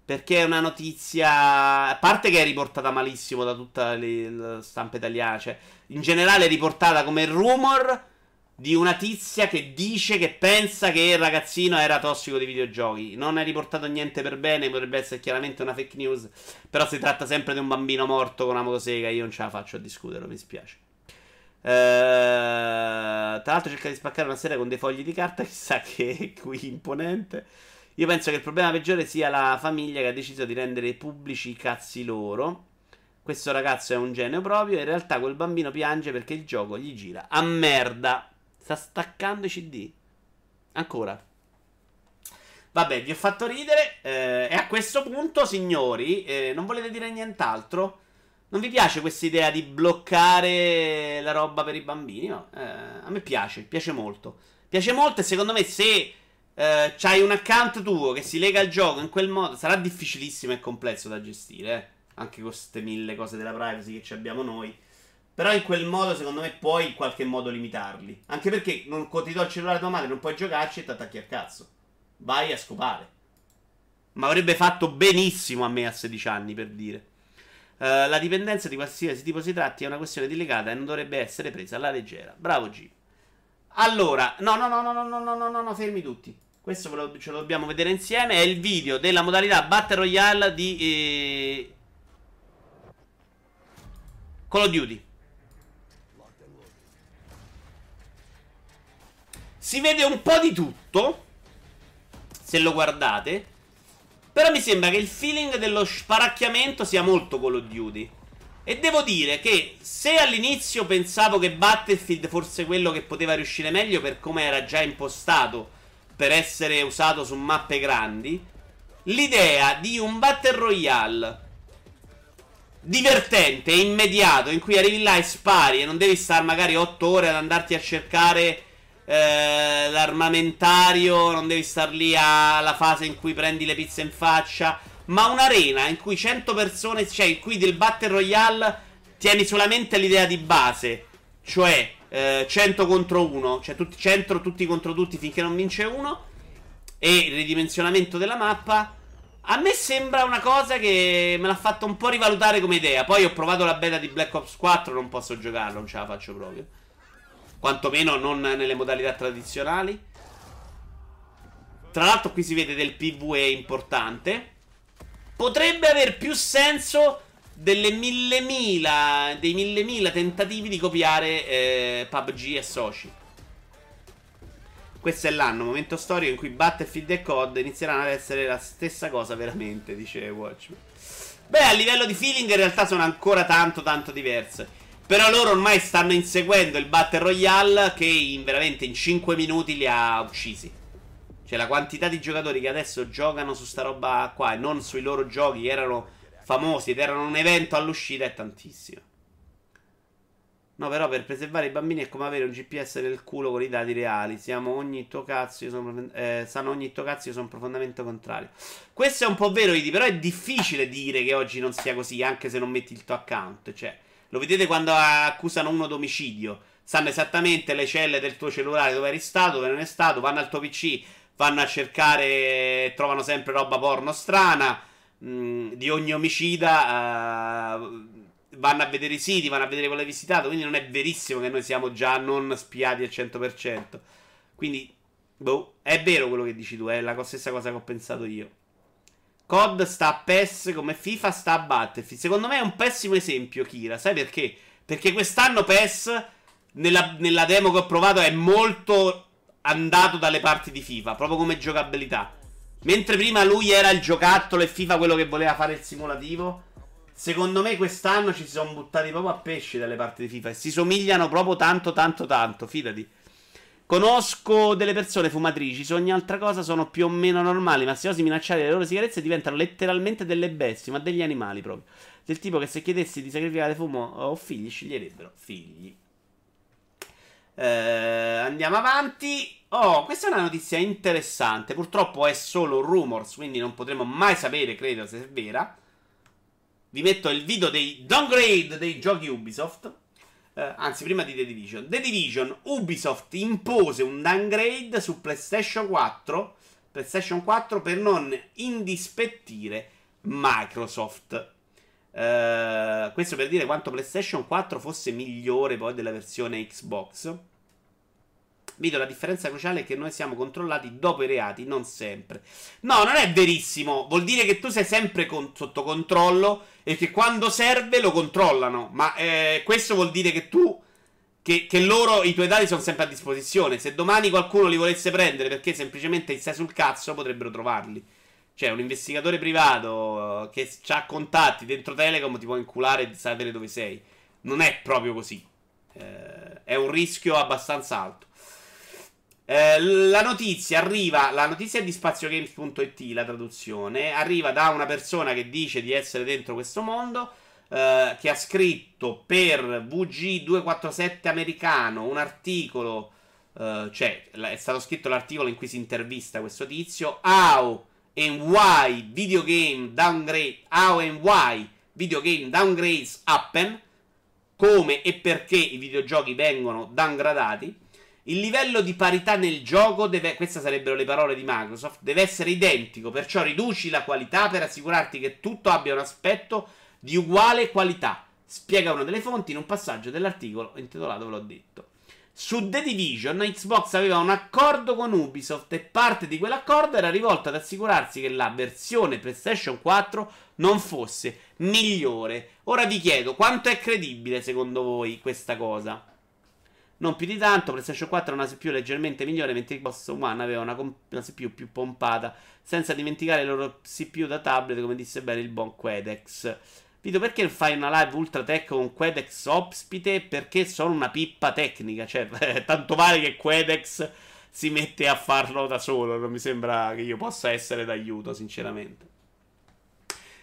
Perché è una notizia. A parte che è riportata malissimo da tutta la stampa italiana. Cioè, in generale è riportata come rumor di una tizia che dice che pensa che il ragazzino era tossico di videogiochi. Non è riportato niente per bene, potrebbe essere chiaramente una fake news. Però si tratta sempre di un bambino morto con una motosega. Io non ce la faccio a discutere, mi spiace. Uh, tra l'altro cerca di spaccare una serie con dei fogli di carta, chissà che qui imponente. Io penso che il problema peggiore sia la famiglia che ha deciso di rendere pubblici i cazzi loro. Questo ragazzo è un genio proprio. In realtà quel bambino piange perché il gioco gli gira a merda. Sta staccando i CD. Ancora. Vabbè, vi ho fatto ridere. Eh, e a questo punto, signori, eh, non volete dire nient'altro? Non vi piace questa idea di bloccare la roba per i bambini? No, eh, a me piace, piace molto. Piace molto e secondo me se eh, c'hai un account tuo che si lega al gioco in quel modo, sarà difficilissimo e complesso da gestire, eh? anche con queste mille cose della privacy che abbiamo noi. Però in quel modo, secondo me, puoi in qualche modo limitarli. Anche perché non ti do il cellulare a tua madre, non puoi giocarci e ti attacchi al cazzo. Vai a scopare. Ma avrebbe fatto benissimo a me a 16 anni, per dire. Uh, la dipendenza di qualsiasi tipo si tratti è una questione delicata e non dovrebbe essere presa alla leggera. Bravo G. Allora, no, no, no, no, no, no, no, no, no, no, fermi tutti. Questo lo, ce lo dobbiamo vedere insieme. È il video della modalità Battle Royale di eh... Call of Duty. Si vede un po' di tutto. Se lo guardate. Però mi sembra che il feeling dello sparacchiamento sia molto Call of Duty. E devo dire che se all'inizio pensavo che Battlefield fosse quello che poteva riuscire meglio per come era già impostato per essere usato su mappe grandi, l'idea di un Battle Royale divertente e immediato in cui arrivi là e spari e non devi stare magari 8 ore ad andarti a cercare eh, l'armamentario, non devi star lì alla fase in cui prendi le pizze in faccia, ma un'arena in cui 100 persone, cioè in cui del Battle Royale tieni solamente l'idea di base, cioè eh, 100 contro 1, cioè tutti, 100 tutti contro tutti finché non vince uno, e il ridimensionamento della mappa. A me sembra una cosa che me l'ha fatto un po' rivalutare come idea. Poi ho provato la beta di Black Ops 4, non posso giocarlo, non ce la faccio proprio. Quantomeno non nelle modalità tradizionali. Tra l'altro qui si vede del PvE importante. Potrebbe aver più senso delle mille mila, dei mille mila tentativi di copiare eh, PUBG e soci. Questo è l'anno, momento storico in cui Battlefield e COD inizieranno ad essere la stessa cosa veramente, dice Watchmen. Beh, a livello di feeling in realtà sono ancora tanto tanto diverse. Però loro ormai stanno inseguendo il Battle Royale che in, veramente in 5 minuti li ha uccisi. Cioè la quantità di giocatori che adesso giocano su sta roba qua e non sui loro giochi che erano famosi ed erano un evento all'uscita è tantissimo. No, però per preservare i bambini è come avere un GPS nel culo con i dati reali. Siamo ogni tuo cazzo, sono, eh, sanno ogni tuo cazzo, io sono profondamente contrario. Questo è un po' vero, Idi, però è difficile dire che oggi non sia così, anche se non metti il tuo account. Cioè, lo vedete quando accusano uno d'omicidio. Sanno esattamente le celle del tuo cellulare dove eri stato, dove non è stato, vanno al tuo PC, vanno a cercare, trovano sempre roba porno strana. Mm, di ogni omicida. Uh, vanno a vedere i siti, vanno a vedere quello che hai visitato. Quindi non è verissimo che noi siamo già non spiati al 100%. Quindi, boh, è vero quello che dici tu, è la stessa cosa che ho pensato io. COD sta a PES come FIFA sta a Battlefield. Secondo me è un pessimo esempio, Kira. Sai perché? Perché quest'anno PES, nella, nella demo che ho provato, è molto andato dalle parti di FIFA, proprio come giocabilità. Mentre prima lui era il giocattolo e FIFA quello che voleva fare il simulativo. Secondo me quest'anno ci si sono buttati proprio a pesci dalle parti di FIFA e si somigliano proprio tanto, tanto, tanto. Fidati. Conosco delle persone fumatrici, su ogni altra cosa sono più o meno normali, ma se osi minacciare le loro sigarette diventano letteralmente delle bestie, ma degli animali proprio. Del tipo che se chiedessi di sacrificare fumo o figli, sceglierebbero figli. Eh, andiamo avanti. Oh, questa è una notizia interessante. Purtroppo è solo rumors, quindi non potremo mai sapere, credo, se è vera vi metto il video dei downgrade dei giochi Ubisoft. Eh, anzi, prima di The Division. The Division, Ubisoft impose un downgrade su PlayStation 4, PlayStation 4 per non indispettire Microsoft. Eh, questo per dire quanto PlayStation 4 fosse migliore poi della versione Xbox. Vedo la differenza cruciale è che noi siamo controllati dopo i reati, non sempre. No, non è verissimo. Vuol dire che tu sei sempre con- sotto controllo e che quando serve lo controllano. Ma eh, questo vuol dire che tu. Che, che, loro, i tuoi dati sono sempre a disposizione. Se domani qualcuno li volesse prendere perché semplicemente stai sul cazzo, potrebbero trovarli. Cioè, un investigatore privato che ha contatti dentro Telecom ti può inculare e sapere dove sei. Non è proprio così. Eh, è un rischio abbastanza alto. Eh, la notizia arriva, la notizia di spaziogames.it, la traduzione, arriva da una persona che dice di essere dentro questo mondo, eh, che ha scritto per VG247 americano un articolo, eh, cioè è stato scritto l'articolo in cui si intervista questo tizio, How and Why Video Game Downgrade, How and Why Video Downgrades Happen, come e perché i videogiochi vengono downgradati. Il livello di parità nel gioco deve, queste sarebbero le parole di Microsoft, deve essere identico, perciò riduci la qualità per assicurarti che tutto abbia un aspetto di uguale qualità. Spiega una delle fonti in un passaggio dell'articolo intitolato, ve l'ho detto. Su The Division, Xbox aveva un accordo con Ubisoft e parte di quell'accordo era rivolto ad assicurarsi che la versione PlayStation 4 non fosse migliore. Ora vi chiedo, quanto è credibile secondo voi questa cosa? Non più di tanto, PlayStation 4 ha una CPU leggermente migliore, mentre Xbox One aveva una, una CPU più pompata, senza dimenticare il loro CPU da tablet, come disse bene il buon Quedex. Vito, perché fai una live ultra tech con Quedex ospite? Perché sono una pippa tecnica, cioè, tanto vale che Quedex si mette a farlo da solo, non mi sembra che io possa essere d'aiuto, sinceramente.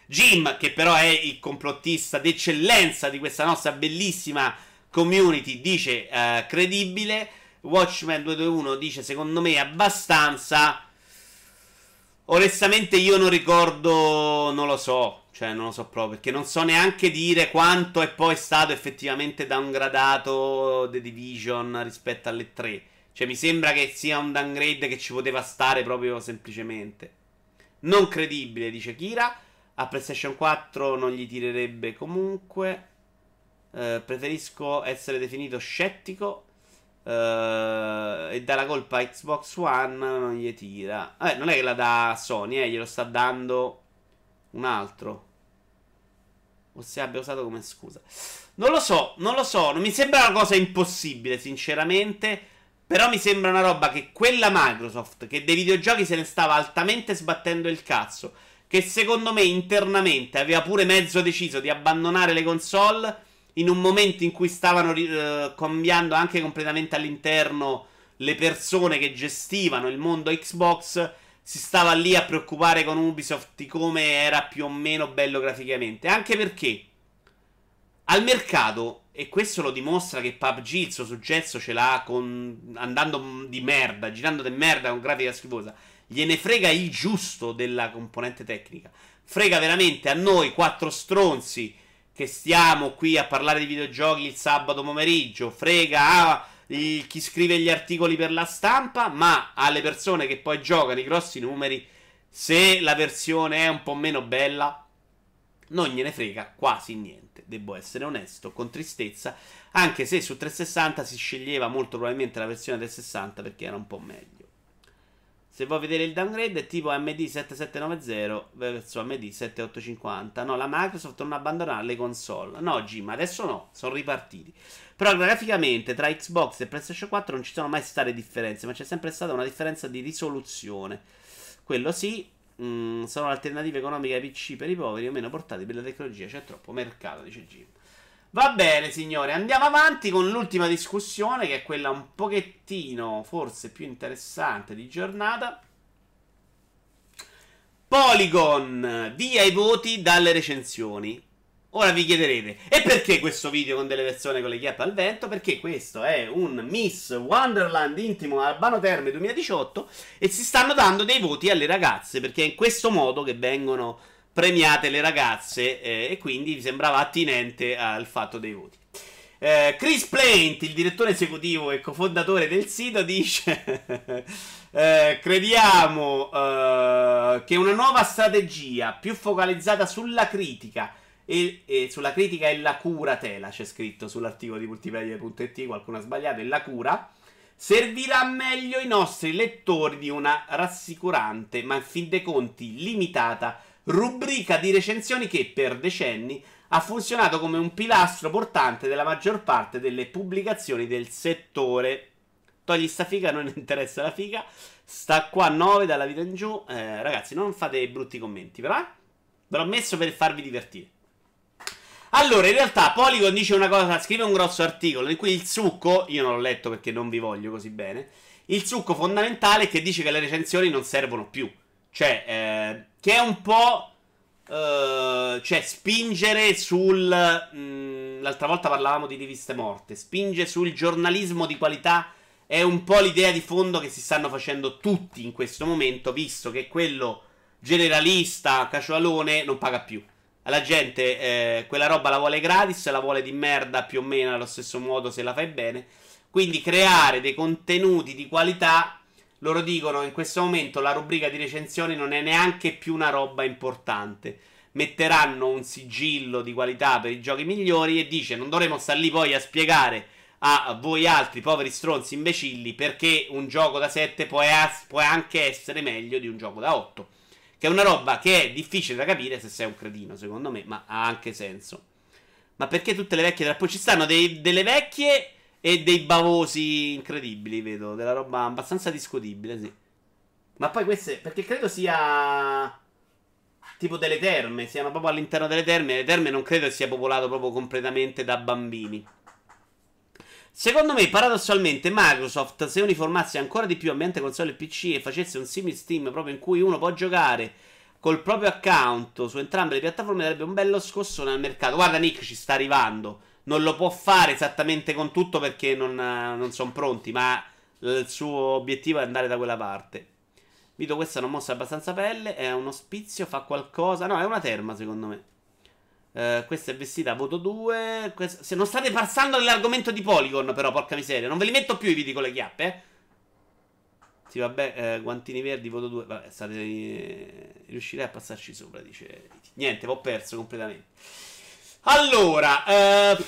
Jim, che però è il complottista d'eccellenza di questa nostra bellissima community, dice uh, credibile. Watchmen 221 dice secondo me abbastanza. Onestamente io non ricordo, non lo so, cioè non lo so proprio, perché non so neanche dire quanto è poi stato effettivamente downgradato The Division rispetto alle 3. Cioè mi sembra che sia un downgrade che ci poteva stare proprio semplicemente. Non credibile, dice Kira. A PlayStation 4 non gli tirerebbe comunque. Uh, preferisco essere definito scettico. Uh, e dà la colpa a Xbox One non gli tira. Eh, non è che la dà Sony, eh, glielo sta dando un altro. O se abbia usato come scusa. Non lo so, non lo so. Non mi sembra una cosa impossibile, sinceramente. Però mi sembra una roba che quella Microsoft, che dei videogiochi se ne stava altamente sbattendo il cazzo che secondo me internamente aveva pure mezzo deciso di abbandonare le console in un momento in cui stavano uh, cambiando anche completamente all'interno le persone che gestivano il mondo Xbox, si stava lì a preoccupare con Ubisoft di come era più o meno bello graficamente. Anche perché al mercato, e questo lo dimostra che PUBG il suo successo ce l'ha con, andando di merda, girando di merda con grafica schifosa gliene frega il giusto della componente tecnica. Frega veramente a noi quattro stronzi che stiamo qui a parlare di videogiochi il sabato pomeriggio. Frega a il, chi scrive gli articoli per la stampa, ma alle persone che poi giocano i grossi numeri, se la versione è un po' meno bella, non gliene frega quasi niente. Devo essere onesto, con tristezza, anche se su 360 si sceglieva molto probabilmente la versione 360 perché era un po' meglio. Se vuoi vedere il downgrade è tipo AMD 7790 verso AMD 7850. No, la Microsoft non abbandona le console. No, Jim, adesso no, sono ripartiti. Però graficamente tra Xbox e PlayStation 4 non ci sono mai state differenze, ma c'è sempre stata una differenza di risoluzione. Quello sì, mh, mm, sono alternative economiche ai PC per i poveri o meno portati per la tecnologia. C'è troppo mercato, dice Jim. Va bene, signore, andiamo avanti con l'ultima discussione, che è quella un pochettino, forse più interessante di giornata. Polygon, via i voti dalle recensioni. Ora vi chiederete, e perché questo video con delle persone con le chiappe al vento? Perché questo è un Miss Wonderland intimo Albano Terme 2018 e si stanno dando dei voti alle ragazze, perché è in questo modo che vengono premiate le ragazze eh, e quindi sembrava attinente al fatto dei voti. Eh, Chris Plaint, il direttore esecutivo e cofondatore del sito, dice: eh, Crediamo eh, che una nuova strategia più focalizzata sulla critica e, e, sulla critica e la cura tela c'è scritto sull'articolo di multiplayer.it. Qualcuno ha sbagliato. E la cura servirà meglio ai nostri lettori di una rassicurante, ma in fin dei conti limitata rubrica di recensioni che per decenni ha funzionato come un pilastro portante della maggior parte delle pubblicazioni del settore. Togli sta figa, non interessa la figa. Sta qua 9 dalla vita in giù. Eh, ragazzi, non fate brutti commenti, però. Eh? Ve l'ho messo per farvi divertire. Allora, in realtà, Polygon dice una cosa, scrive un grosso articolo in cui il succo, io non l'ho letto perché non vi voglio così bene, il succo fondamentale è che dice che le recensioni non servono più. Cioè, eh, che è un po'. Uh, cioè, spingere sul. Mh, mm, l'altra volta parlavamo di riviste morte. Spinge sul giornalismo di qualità. È un po' l'idea di fondo che si stanno facendo tutti in questo momento, visto che quello generalista, casualone, non paga più. La gente eh, quella roba la vuole gratis, la vuole di merda più o meno allo stesso modo se la fai bene. Quindi creare dei contenuti di qualità loro dicono in questo momento la rubrica di recensioni non è neanche più una roba importante. Metteranno un sigillo di qualità per i giochi migliori e dice non dovremo stare lì poi a spiegare a voi altri poveri stronzi imbecilli perché un gioco da 7 può, as- può anche essere meglio di un gioco da 8. Che è una roba che è difficile da capire se sei un cretino, secondo me, ma ha anche senso. Ma perché tutte le vecchie... Poi ci stanno dei, delle vecchie e dei bavosi incredibili, vedo. Della roba abbastanza discutibile, sì. Ma poi queste. Perché credo sia. Tipo delle terme. Siano proprio all'interno delle terme. Le terme non credo sia popolato proprio completamente da bambini. Secondo me, paradossalmente, Microsoft, se uniformasse ancora di più ambiente console e PC e facesse un simile Steam proprio in cui uno può giocare col proprio account su entrambe le piattaforme darebbe un bello scossone al mercato. Guarda, Nick ci sta arrivando. Non lo può fare esattamente con tutto perché non, non sono pronti, ma il suo obiettivo è andare da quella parte. Vito, questa non mostra abbastanza pelle. È un ospizio, fa qualcosa. No, è una terma, secondo me. Uh, questa è vestita voto 2. Questa... Se non state passando nell'argomento di Polygon, però, porca miseria. Non ve li metto più i video con le chiappe, eh. Sì, vabbè, eh, guantini verdi, voto 2. Vabbè, state, eh, riuscirei a passarci sopra, dice. Niente, ho perso completamente. Allora, eh,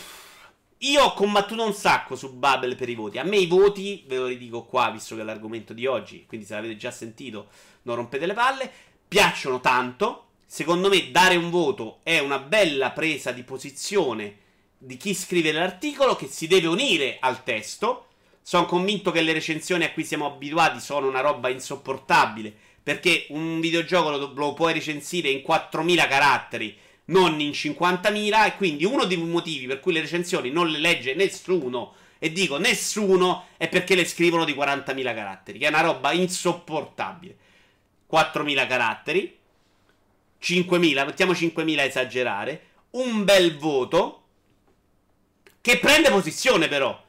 io ho combattuto un sacco su Bubble per i voti. A me i voti, ve lo ridico qua, visto che è l'argomento di oggi, quindi se l'avete già sentito, non rompete le palle. Piacciono tanto. Secondo me dare un voto è una bella presa di posizione di chi scrive l'articolo che si deve unire al testo sono convinto che le recensioni a cui siamo abituati sono una roba insopportabile. Perché un videogioco lo, lo puoi recensire in 4.000 caratteri, non in 50.000. E quindi uno dei motivi per cui le recensioni non le legge nessuno. E dico nessuno è perché le scrivono di 40.000 caratteri, che è una roba insopportabile. 4.000 caratteri, 5.000, mettiamo 5.000 a esagerare, un bel voto che prende posizione però.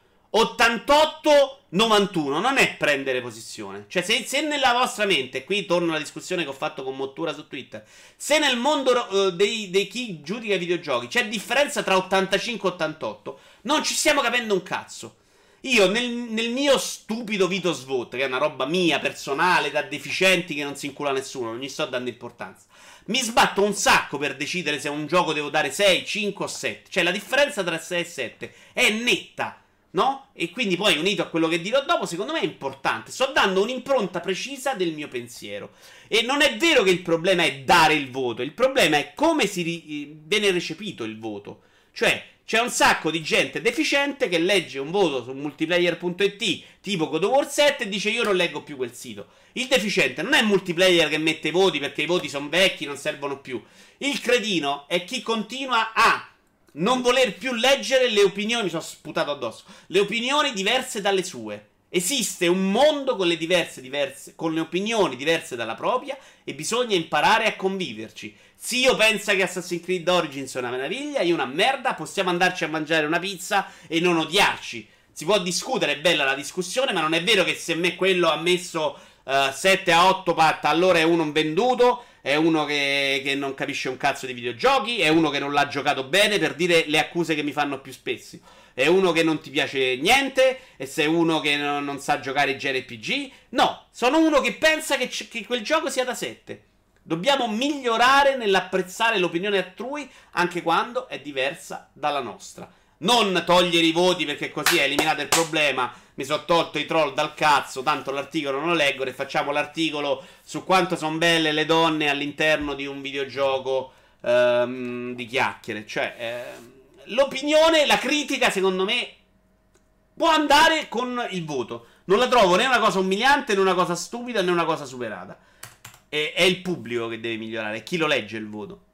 88-91 non è prendere posizione. Cioè, se, se, nella vostra mente, qui torno alla discussione che ho fatto con Mottura su Twitter, se nel mondo uh, dei, dei, chi giudica i videogiochi c'è differenza tra 85 e 88, non ci stiamo capendo un cazzo. Io nel, nel, mio stupido Vito Svot, che è una roba mia, personale, da deficienti che non si incula nessuno, non gli sto dando importanza. Mi sbatto un sacco per decidere se un gioco devo dare 6, 5 o 7. Cioè la differenza tra 6 e 7 è netta no? E quindi poi unito a quello che dirò dopo, secondo me è importante. Sto dando un'impronta precisa del mio pensiero. E non è vero che il problema è dare il voto, il problema è come si ri- viene recepito il voto. Cioè, c'è un sacco di gente deficiente che legge un voto su multiplayer.it tipo God of War 7 e dice io non leggo più quel sito. Il deficiente non è il multiplayer che mette i voti perché i voti sono vecchi, non servono più. Il cretino è chi continua a non voler più leggere le opinioni, sono sputato addosso, le opinioni diverse dalle sue. Esiste un mondo con le diverse, diverse, con le opinioni diverse dalla propria e bisogna imparare a conviverci. Zio pensa che Assassin's Creed Origins è una meraviglia, io una merda, possiamo andarci a mangiare una pizza e non odiarci. Si può discutere, è bella la discussione, ma non è vero che se me quello ha messo uh, eh, 7 a 8 patta, allora è uno venduto è uno che, che, non capisce un cazzo di videogiochi, è uno che non l'ha giocato bene per dire le accuse che mi fanno più spesso. È uno che non ti piace niente, e sei uno che non, non sa giocare i JRPG. No, sono uno che pensa che, che quel gioco sia da 7. Dobbiamo migliorare nell'apprezzare l'opinione altrui anche quando è diversa dalla nostra. Non togliere i voti perché così è eliminato il problema mi sono tolto i troll dal cazzo, tanto l'articolo non lo leggo e facciamo l'articolo su quanto sono belle le donne all'interno di un videogioco ehm, di chiacchiere. Cioè, eh, l'opinione, la critica, secondo me, può andare con il voto. Non la trovo né una cosa umiliante, né una cosa stupida, né una cosa superata. E, è il pubblico che deve migliorare, è chi lo legge il voto.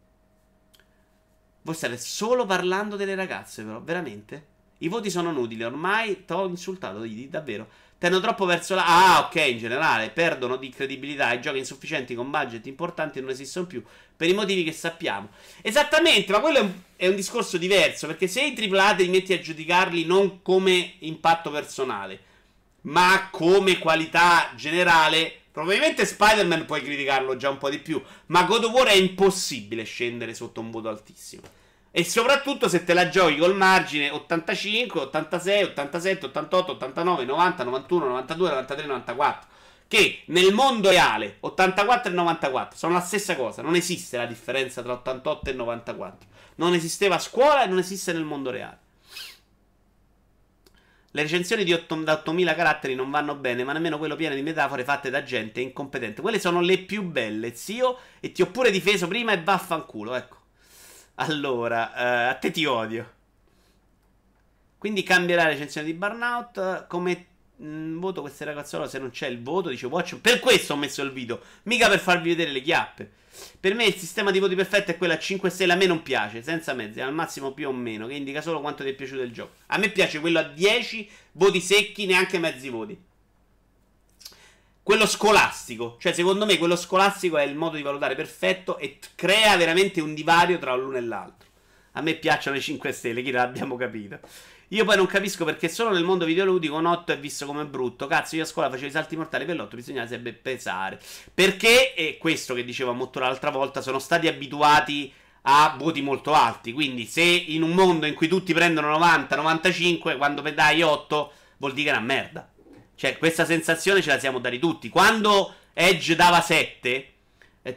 Voi state solo parlando delle ragazze, però, veramente? I voti sono inutili, ormai ti ho insultato, Didi, davvero. Tendono troppo verso la... Ah, ok, in generale, perdono di credibilità, i giochi insufficienti con budget importanti non esistono più, per i motivi che sappiamo. Esattamente, ma quello è un, è un discorso diverso, perché se i AAA ti metti a giudicarli non come impatto personale, ma come qualità generale... Probabilmente Spider-Man puoi criticarlo già un po' di più, ma God of War è impossibile scendere sotto un voto altissimo. E soprattutto se te la giochi col margine 85, 86, 87, 88, 89, 90, 91, 92, 93, 94. Che nel mondo reale 84 e 94 sono la stessa cosa. Non esiste la differenza tra 88 e 94. Non esisteva a scuola e non esiste nel mondo reale. Le recensioni 8, da 8000 caratteri non vanno bene, ma nemmeno quello pieno di metafore fatte da gente incompetente. Quelle sono le più belle, zio. E ti ho pure difeso prima e vaffanculo, ecco. Allora, eh, a te ti odio. Quindi cambierà la recensione di Burnout. Come mh, mm, voto queste ragazzole se non c'è il voto? Dice Watch. Per questo ho messo il video. Mica per farvi vedere le chiappe. Per me il sistema di voti perfetto è quello a 5 stelle. A me non piace, senza mezzi, al massimo più o meno, che indica solo quanto ti è piaciuto il gioco. A me piace quello a 10 voti secchi, neanche mezzi voti. Quello scolastico. Cioè, secondo me, quello scolastico è il modo di valutare perfetto e t- crea veramente un divario tra l'uno e l'altro. A me piacciono le 5 stelle, chi l'abbiamo capito. Io poi non capisco perché solo nel mondo videoludico un 8 è visto come brutto. Cazzo, io a scuola facevo i salti mortali per l'8, bisognava sempre pesare. Perché, e questo che diceva Motto l'altra volta, sono stati abituati a voti molto alti. Quindi, se in un mondo in cui tutti prendono 90, 95, quando dai 8, vuol dire che è una merda. Cioè, questa sensazione ce la siamo dati tutti. Quando Edge dava 7,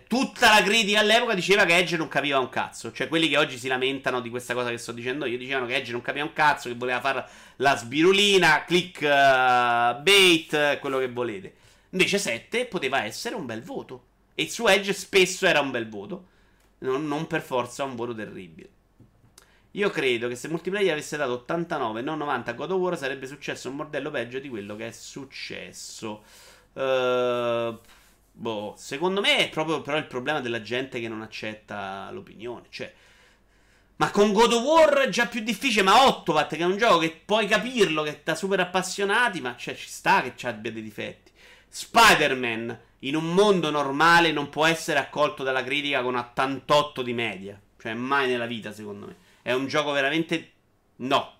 tutta la critica all'epoca diceva che Edge non capiva un cazzo. Cioè, quelli che oggi si lamentano di questa cosa che sto dicendo io dicevano che Edge non capiva un cazzo, che voleva fare la sbirulina, click uh, bait, quello che volete. Invece 7 poteva essere un bel voto. E su Edge spesso era un bel voto. Non, non per forza un voto terribile. Io credo che se multiplayer avesse dato 89 non 90 a God of War sarebbe successo un bordello peggio di quello che è successo. Uh, boh, secondo me è proprio però il problema della gente che non accetta l'opinione. Cioè, ma con God of War è già più difficile. Ma Octopath, che è un gioco che puoi capirlo, che da super appassionati, ma cioè, ci sta che abbia dei difetti. Spider-Man in un mondo normale non può essere accolto dalla critica con 88 di media. Cioè, mai nella vita, secondo me. È un gioco veramente. No.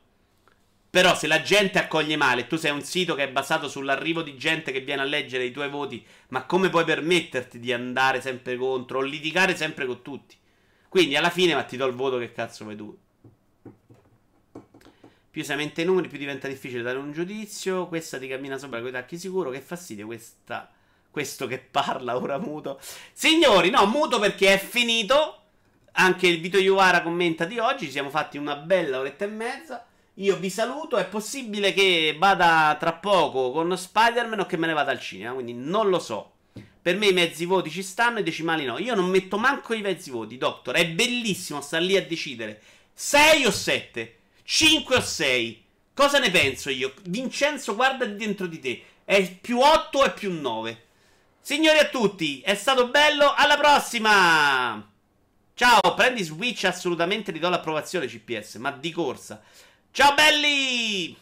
Però se la gente accoglie male, tu sei un sito che è basato sull'arrivo di gente che viene a leggere i tuoi voti, ma come puoi permetterti di andare sempre contro o litigare sempre con tutti? Quindi alla fine, ma ti do il voto che cazzo vuoi tu. Più si aumenta i numeri, più diventa difficile dare un giudizio. Questa ti cammina sopra con i tacchi sicuro. Che fastidio questa. Questo che parla ora muto. Signori, no, muto perché è finito. Anche il Vito Iuvara commenta di oggi. Ci siamo fatti una bella oretta e mezza. Io vi saluto. È possibile che vada tra poco con Spider-Man o che me ne vada al cinema. Quindi non lo so. Per me i mezzi voti ci stanno, i decimali no. Io non metto manco i mezzi voti, Doctor. È bellissimo star lì a decidere 6 o 7, 5 o 6. Cosa ne penso io? Vincenzo, guarda dentro di te. È più 8 o è più 9? Signori a tutti, è stato bello. Alla prossima! Ciao, prendi Switch assolutamente, ti do l'approvazione CPS, ma di corsa. Ciao belli!